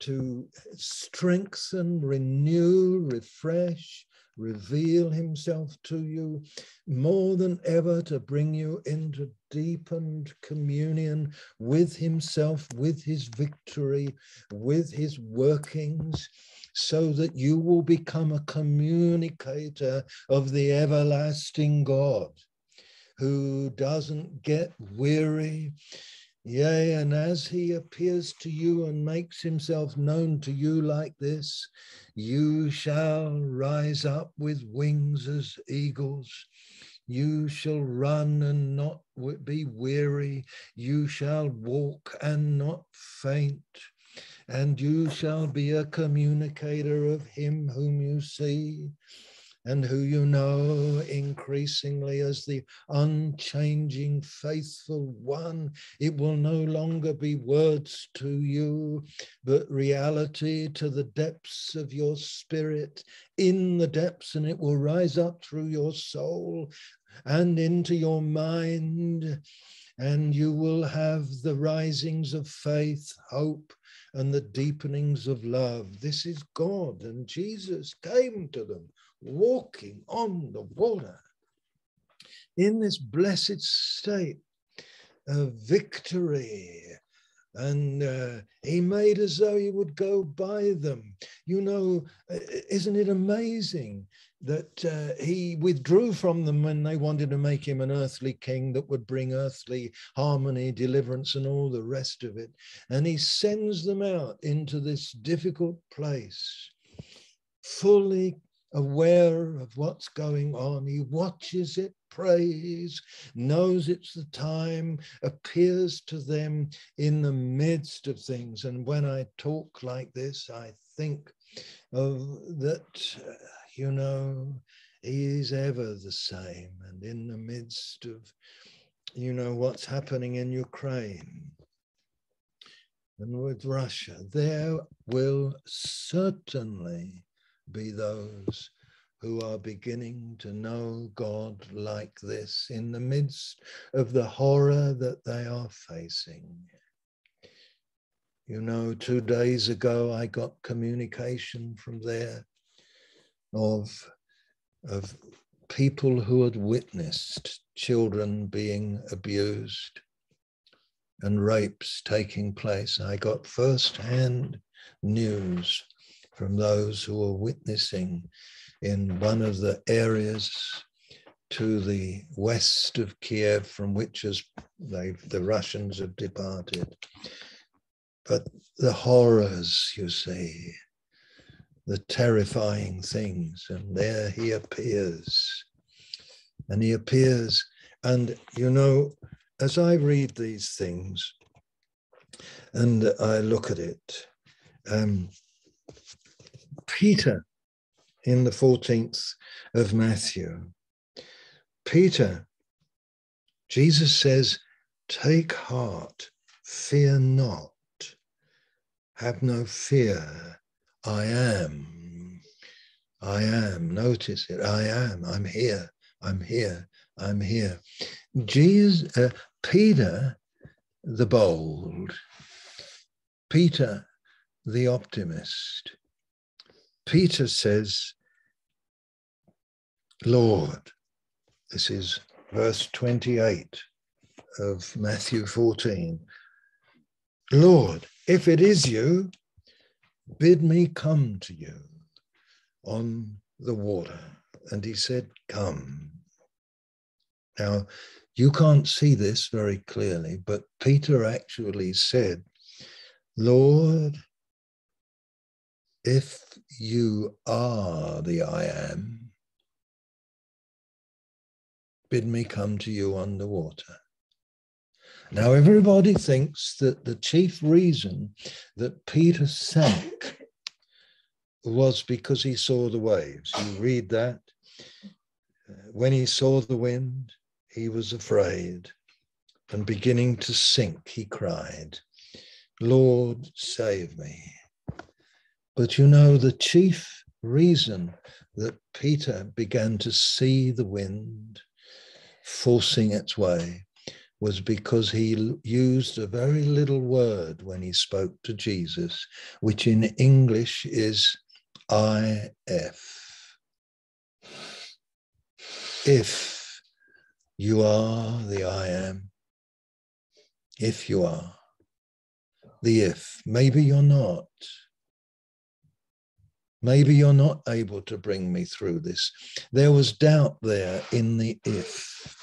to strengthen, renew, refresh, reveal himself to you more than ever to bring you into deepened communion with himself, with his victory, with his workings, so that you will become a communicator of the everlasting God who doesn't get weary Yea, and as he appears to you and makes himself known to you like this, you shall rise up with wings as eagles. You shall run and not be weary. You shall walk and not faint. And you shall be a communicator of him whom you see and who you know increasingly as the unchanging, faithful one. It will no longer be words to you, but reality to the depths of your spirit, in the depths, and it will rise up through your soul and into your mind. And you will have the risings of faith, hope, and the deepenings of love. This is God, and Jesus came to them walking on the water in this blessed state of victory. And uh, he made as though he would go by them. You know, isn't it amazing that uh, he withdrew from them when they wanted to make him an earthly king that would bring earthly harmony, deliverance, and all the rest of it? And he sends them out into this difficult place, fully aware of what's going on. He watches it, prays, knows it's the time, appears to them in the midst of things. And when I talk like this, I think of that, uh, you know, is ever the same. And in the midst of, you know, what's happening in Ukraine and with Russia, there will certainly be those who are beginning to know God like this in the midst of the horror that they are facing. You know, two days ago, I got communication from there of, of people who had witnessed children being abused and rapes taking place. I got first-hand news from those who were witnessing in one of the areas to the west of Kiev from which as they, the Russians have departed. But the horrors, you see, the terrifying things, and there he appears. And he appears, and you know, as I read these things and I look at it, um, Peter in the 14th of Matthew. Peter, Jesus says, Take heart, fear not, have no fear. I am. I am. Notice it. I am. I'm here. I'm here. I'm here. Jesus, uh, Peter, the bold, Peter, the optimist. Peter says, Lord, this is verse 28 of Matthew 14. Lord, if it is you, bid me come to you on the water. And he said, Come. Now, you can't see this very clearly, but Peter actually said, Lord, if you are the I am, bid me come to you on the water. Now, everybody thinks that the chief reason that Peter sank was because he saw the waves. You read that. Uh, when he saw the wind, he was afraid, and beginning to sink, he cried, Lord, save me. But you know, the chief reason that Peter began to see the wind forcing its way was because he used a very little word when he spoke to Jesus, which in English is if. If you are the I am, if you are the if, maybe you're not. Maybe you're not able to bring me through this. There was doubt there in the if,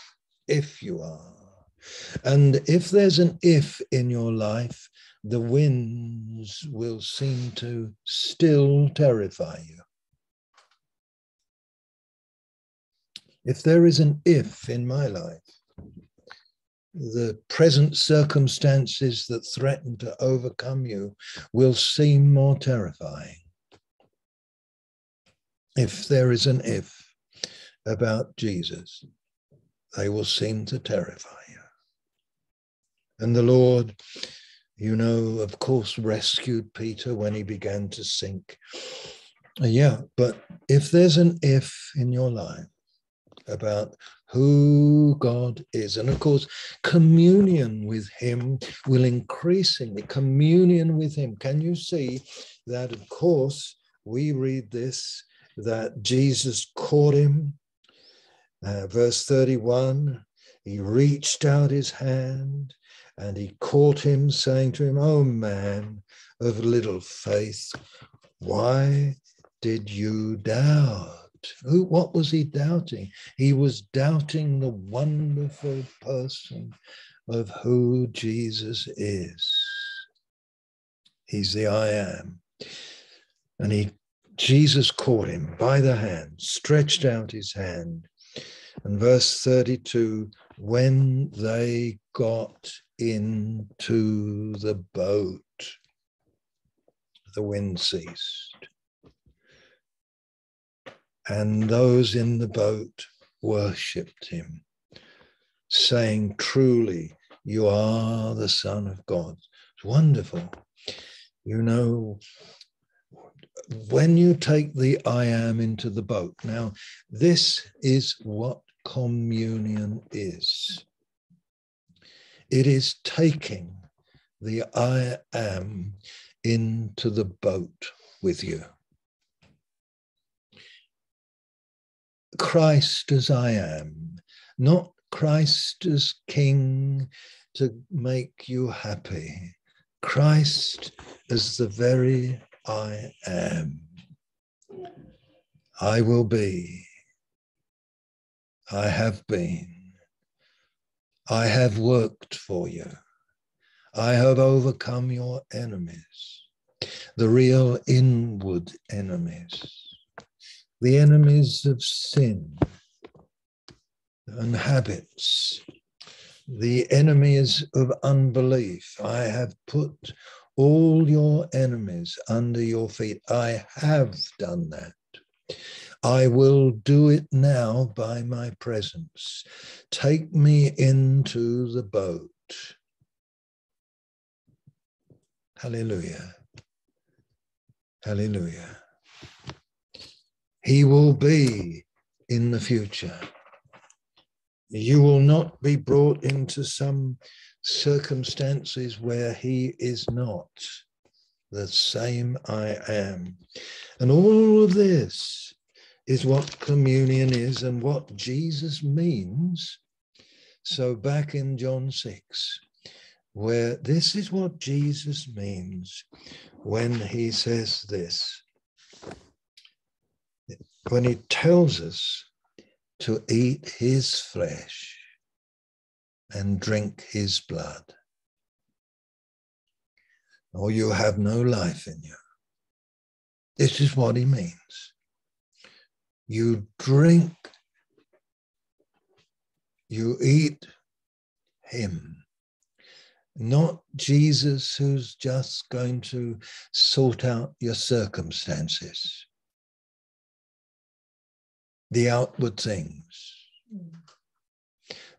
if you are. And if there's an if in your life, the winds will seem to still terrify you. If there is an if in my life, the present circumstances that threaten to overcome you will seem more terrifying. If there is an if about Jesus, they will seem to terrify you. And the Lord, you know, of course, rescued Peter when he began to sink. Uh, yeah, but if there's an if in your life about who God is, and of course, communion with Him will increasingly, communion with Him. Can you see that, of course, we read this that Jesus caught him? Uh, verse 31 he reached out his hand and he caught him, saying to him, Oh man of little faith, why did you doubt? Who, what was he doubting? He was doubting the wonderful person of who Jesus is. He's the I am. And he Jesus caught him by the hand, stretched out his hand. And verse 32 when they got into the boat. The wind ceased. And those in the boat worshipped him, saying, Truly, you are the Son of God. It's wonderful. You know, when you take the I am into the boat, now, this is what communion is. It is taking the I am into the boat with you. Christ as I am, not Christ as King to make you happy. Christ as the very I am. I will be. I have been. I have worked for you. I have overcome your enemies, the real inward enemies, the enemies of sin and habits, the enemies of unbelief. I have put all your enemies under your feet. I have done that. I will do it now by my presence. Take me into the boat. Hallelujah. Hallelujah. He will be in the future. you will not be brought into some circumstances where he is not. The same I am. And all of this is what communion is and what Jesus means. So, back in John 6, where this is what Jesus means when he says this, when he tells us to eat his flesh and drink his blood, or you have no life in you. This is what he means. You drink, you eat him, not Jesus who's just going to sort out your circumstances the outward things.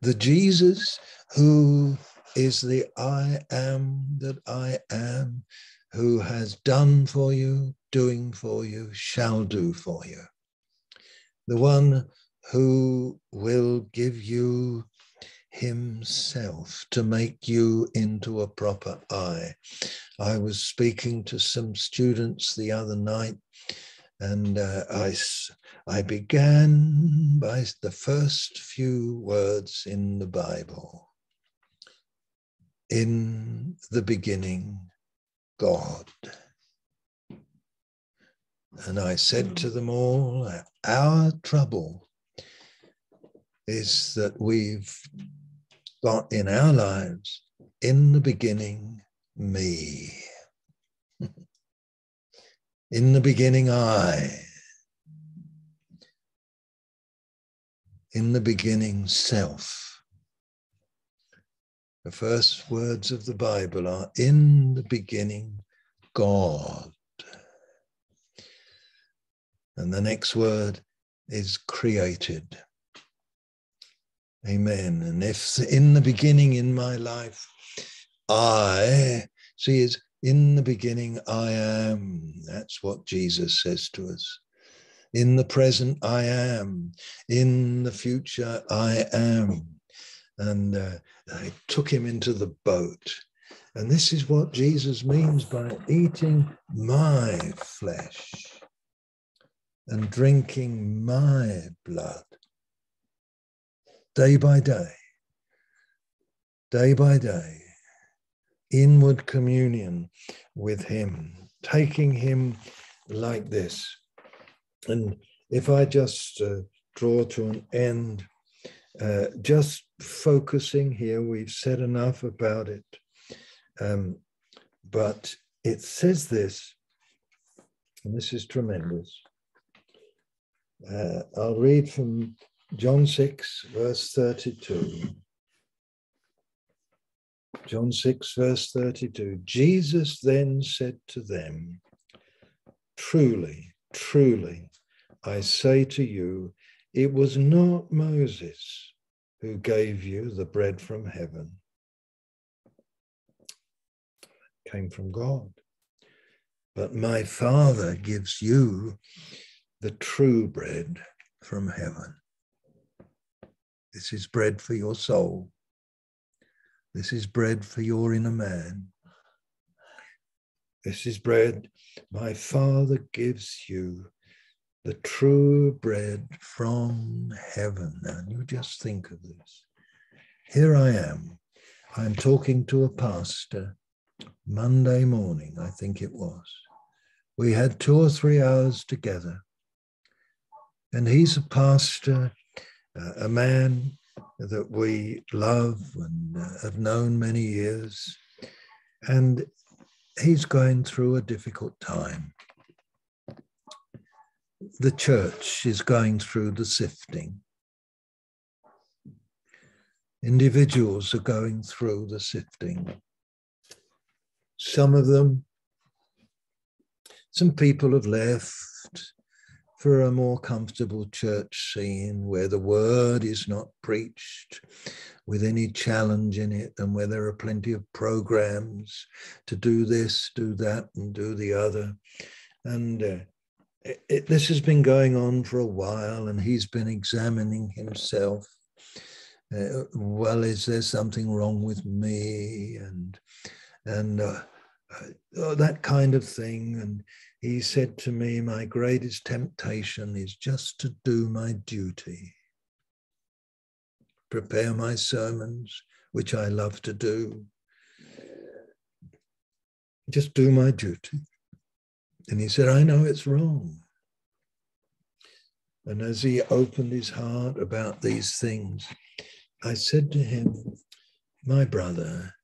The Jesus who is the I am that I am, who has done for you, doing for you, shall do for you. The one who will give you himself to make you into a proper I. I was speaking to some students the other night and uh, I, I began by the first few words in the Bible. In the beginning, God. And I said hmm. to them all, our trouble is that we've got in our lives, in the beginning, me. In the beginning, I. In the beginning, self. The first words of the Bible are In the beginning, God. And the next word is created. Amen. And if in the beginning in my life, I, see, is in the beginning, I am. That's what Jesus says to us. In the present, I am. In the future, I am. And uh, I took him into the boat. And this is what Jesus means by eating my flesh and drinking my blood day by day, day by day inward communion with Him, taking Him like this. And if I just uh, draw to an end, uh, just focusing here, we've said enough about it. Um, but it says this, and this is tremendous. Uh, I'll read from John 6, verse 32. John 6, verse 32. Jesus then said to them, Truly, truly, I say to you, it was not Moses who gave you the bread from heaven. It came from God. But my Father gives you the true bread from heaven. This is bread for your soul. This is bread for your inner man. This is bread my Father gives you, the true bread from heaven. And you just think of this. Here I am. I'm talking to a pastor Monday morning, I think it was. We had two or three hours together. And he's a pastor, uh, a man that we love and uh, have known many years. And he's going through a difficult time. The church is going through the sifting. Individuals are going through the sifting. Some of them, some people have left, for a more comfortable church scene where the word is not preached with any challenge in it and where there are plenty of programs to do this, do that, and do the other. And uh, it, it, this has been going on for a while, and he's been examining himself. uh, well, is there something wrong with me? And and uh, uh, that kind of thing. And he said to me, My greatest temptation is just to do my duty, prepare my sermons, which I love to do. Just do my duty. And he said, I know it's wrong. And as he opened his heart about these things, I said to him, My brother,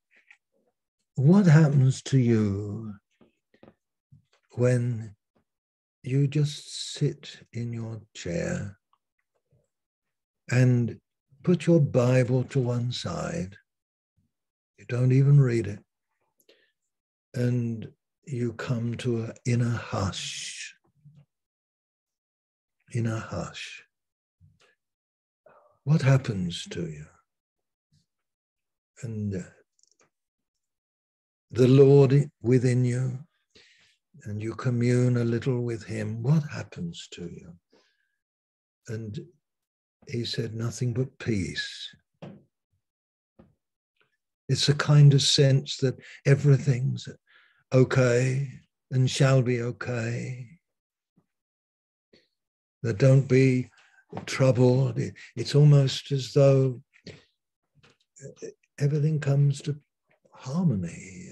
what happens to you when you just sit in your chair and put your Bible to one side? You don't even read it. And you come to a inner hush. Inner hush. What happens to you? And the Lord within you and you commune a little with Him, what happens to you? And he said, nothing but peace. It's a kind of sense that everything's okay and shall be okay. That don't be troubled. It's almost as though everything comes to harmony.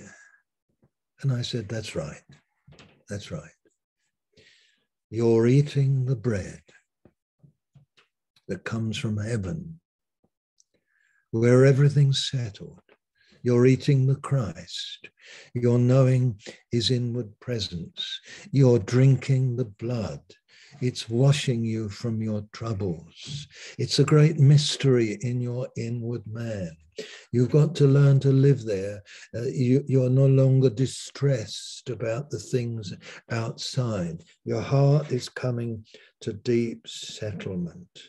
And I said, That's right. That's right. You're eating the bread that comes from heaven, where everything's settled. You're eating the Christ. You're knowing his inward presence. You're drinking the blood it's washing you from your troubles. It's a great mystery in your inward man. You've got to learn to live there. Uh, you, you're no longer distressed about the things outside. Your heart is coming to deep settlement.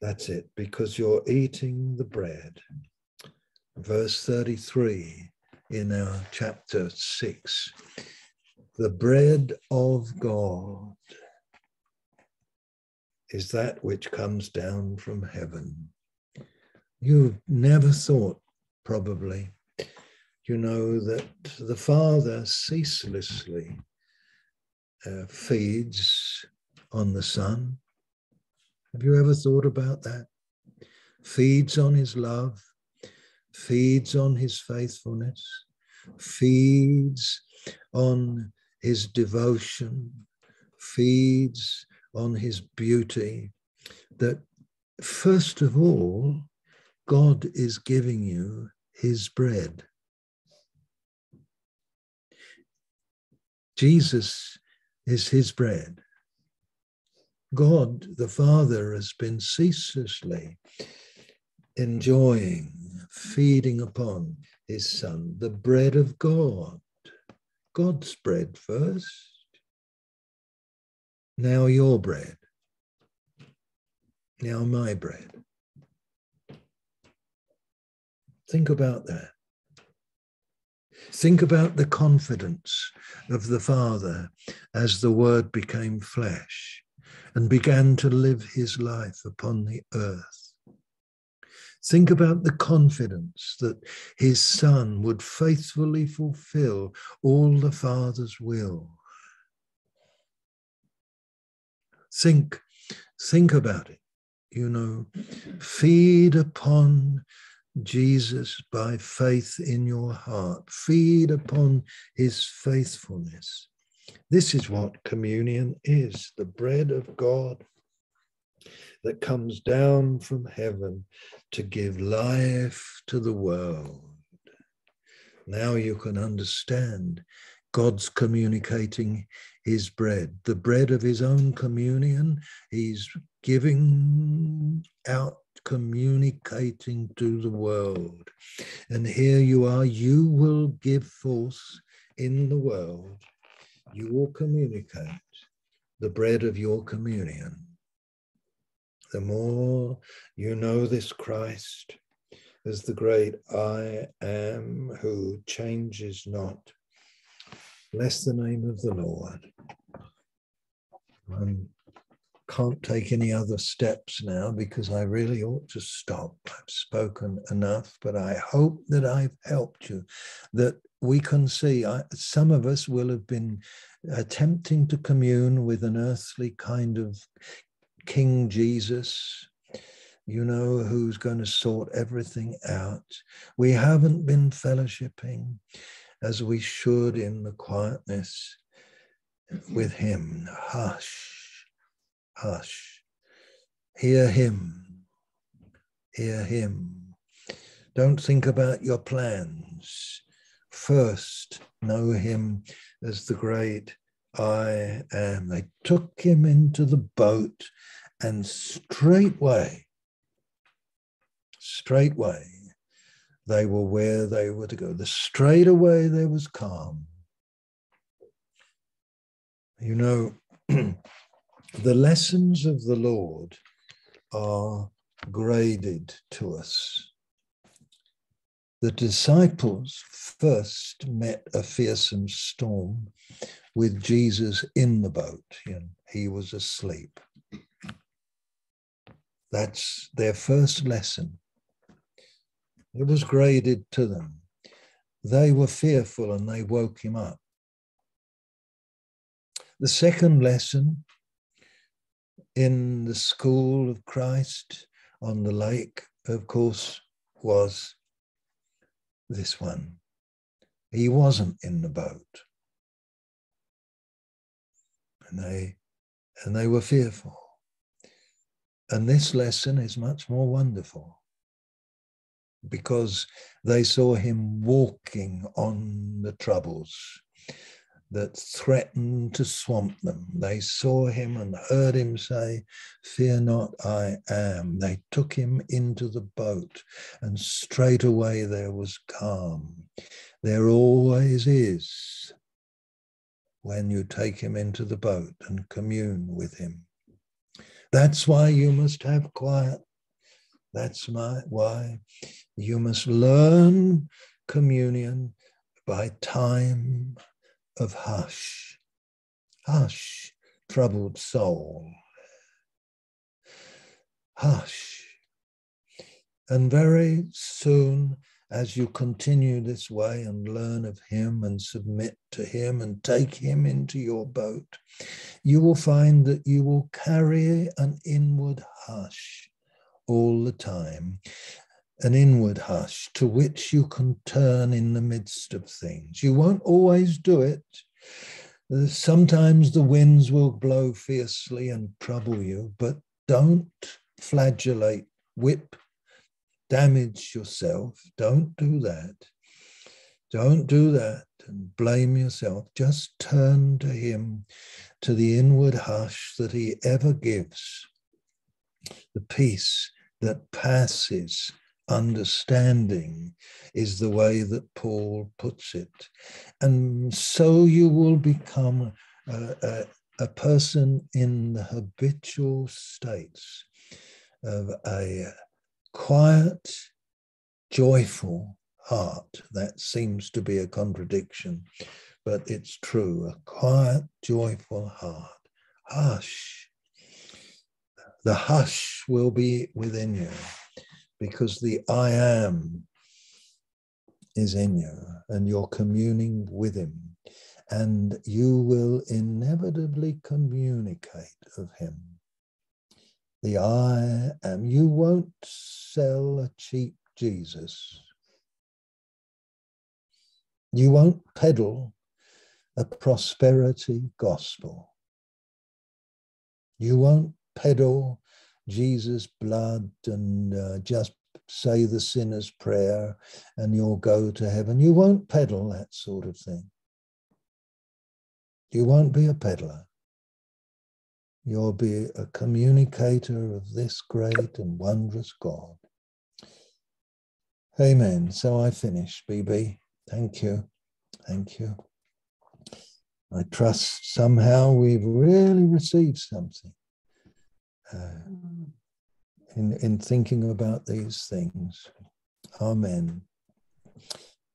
That's it, because you're eating the bread. Verse 33 in our chapter 6 the bread of God is that which comes down from heaven. You've never thought, probably, you know, that the Father ceaselessly uh, feeds on the Son. Have you ever thought about that? Feeds on his love, feeds on his faithfulness, feeds on his devotion, feeds on his beauty, that first of all, God is giving you his bread. Jesus is his bread. God the Father has been ceaselessly enjoying, feeding upon his Son, the bread of God. God's bread first now your bread. Now my bread. Think about that. Think about the confidence of the Father as the Word became flesh and began to live his life upon the earth. Think about the confidence that his Son would faithfully fulfill all the Father's will Think, think about it. You know, feed upon Jesus by faith in your heart. Feed upon his faithfulness. This is what communion is the bread of God that comes down from heaven to give life to the world. Now you can understand God's communicating his bread, the bread of his own communion. He's giving out, communicating to the world. And here you are, you will give forth in the world, you will communicate the bread of your communion. The more you know this Christ as the great I am who changes not Bless the name of the Lord. I'm can't take any other steps now because I really ought to stop. I've spoken enough, but I hope that I've helped you, that we can see I, some of us will have been attempting to commune with an earthly kind of King Jesus, you know, who's going to sort everything out. We haven't been fellowshipping as we should in the quietness mm-hmm. with Him. Hush, hush. Hear Him, hear Him. Don't think about your plans. First, know Him as the great I am. They took him into the boat and straightway, straightway, they were where they were to go. The straight away there was calm. You know, the lessons of the Lord are graded to us. The disciples first met a fearsome storm with Jesus in the boat. and he was asleep. That's their first lesson. It was graded to them. They were fearful and they woke him up. The second lesson in the school of Christ on the lake, of course, was this one. He wasn't in the boat. And they and they were fearful. And this lesson is much more wonderful because they saw him walking on the troubles that threatened to swamp them. They saw him and heard him say, Fear not, I am. They took him into the boat, and straightway there was calm. There always is when you take him into the boat and commune with him. That's why you must have quiet. That's my, why you must learn communion by time of hush. Hush, troubled soul. Hush. And very soon as you continue this way and learn of Him and submit to Him and take Him into your boat, you will find that you will carry an inward hush all the time, an inward hush to which you can turn in the midst of things. You won't always do it. Sometimes the winds will blow fiercely and trouble you, but don't flagellate, whip damage yourself. Don't do that. Don't do that and blame yourself. Just turn to Him, to the inward hush that He ever gives, the peace that passes understanding is the way that Paul puts it. And so you will become a, a, a person in the habitual states of a quiet, joyful heart. That seems to be a contradiction, but it's true. A quiet, joyful heart. Hush. The hush will be within you because the I am is in you and you're communing with him and you will inevitably communicate of him the I am. You won't sell a cheap Jesus. You won't peddle a prosperity gospel. You won't peddle Jesus' blood and uh, just say the sinner's prayer and you'll go to heaven. You won't peddle that sort of thing. You won't be a peddler. You'll be a communicator of this great and wondrous God. Amen. So I finish, BB. Thank you. Thank you. I trust somehow we've really received something uh, in, in thinking about these things. Amen.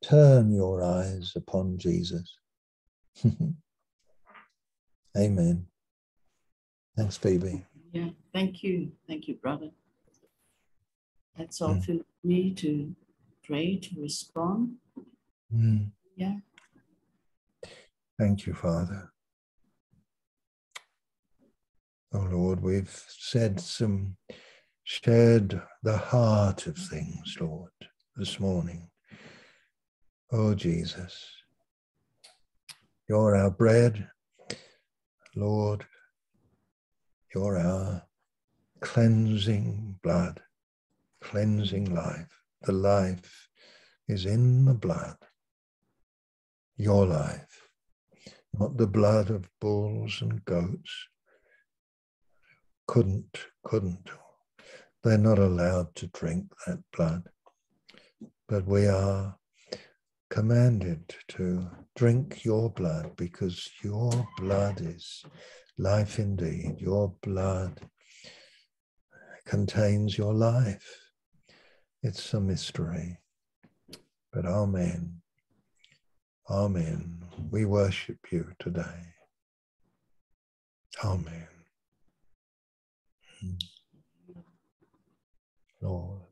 Turn your eyes upon Jesus. Amen. Thanks, baby. Yeah, thank you. Thank you, brother. That's all mm. for me to pray, to respond. Mm. Yeah. Thank you, Father. Oh Lord, we've said some, shared the heart of things, Lord, this morning. Oh Jesus, you're our bread, Lord. You're our cleansing blood, cleansing life. The life is in the blood, your life, not the blood of bulls and goats. Couldn't, couldn't. They're not allowed to drink that blood. But we are commanded to drink your blood because your blood is life indeed. Your blood contains your life. It's a mystery. But Amen. Amen. We worship you today. Amen. Lord.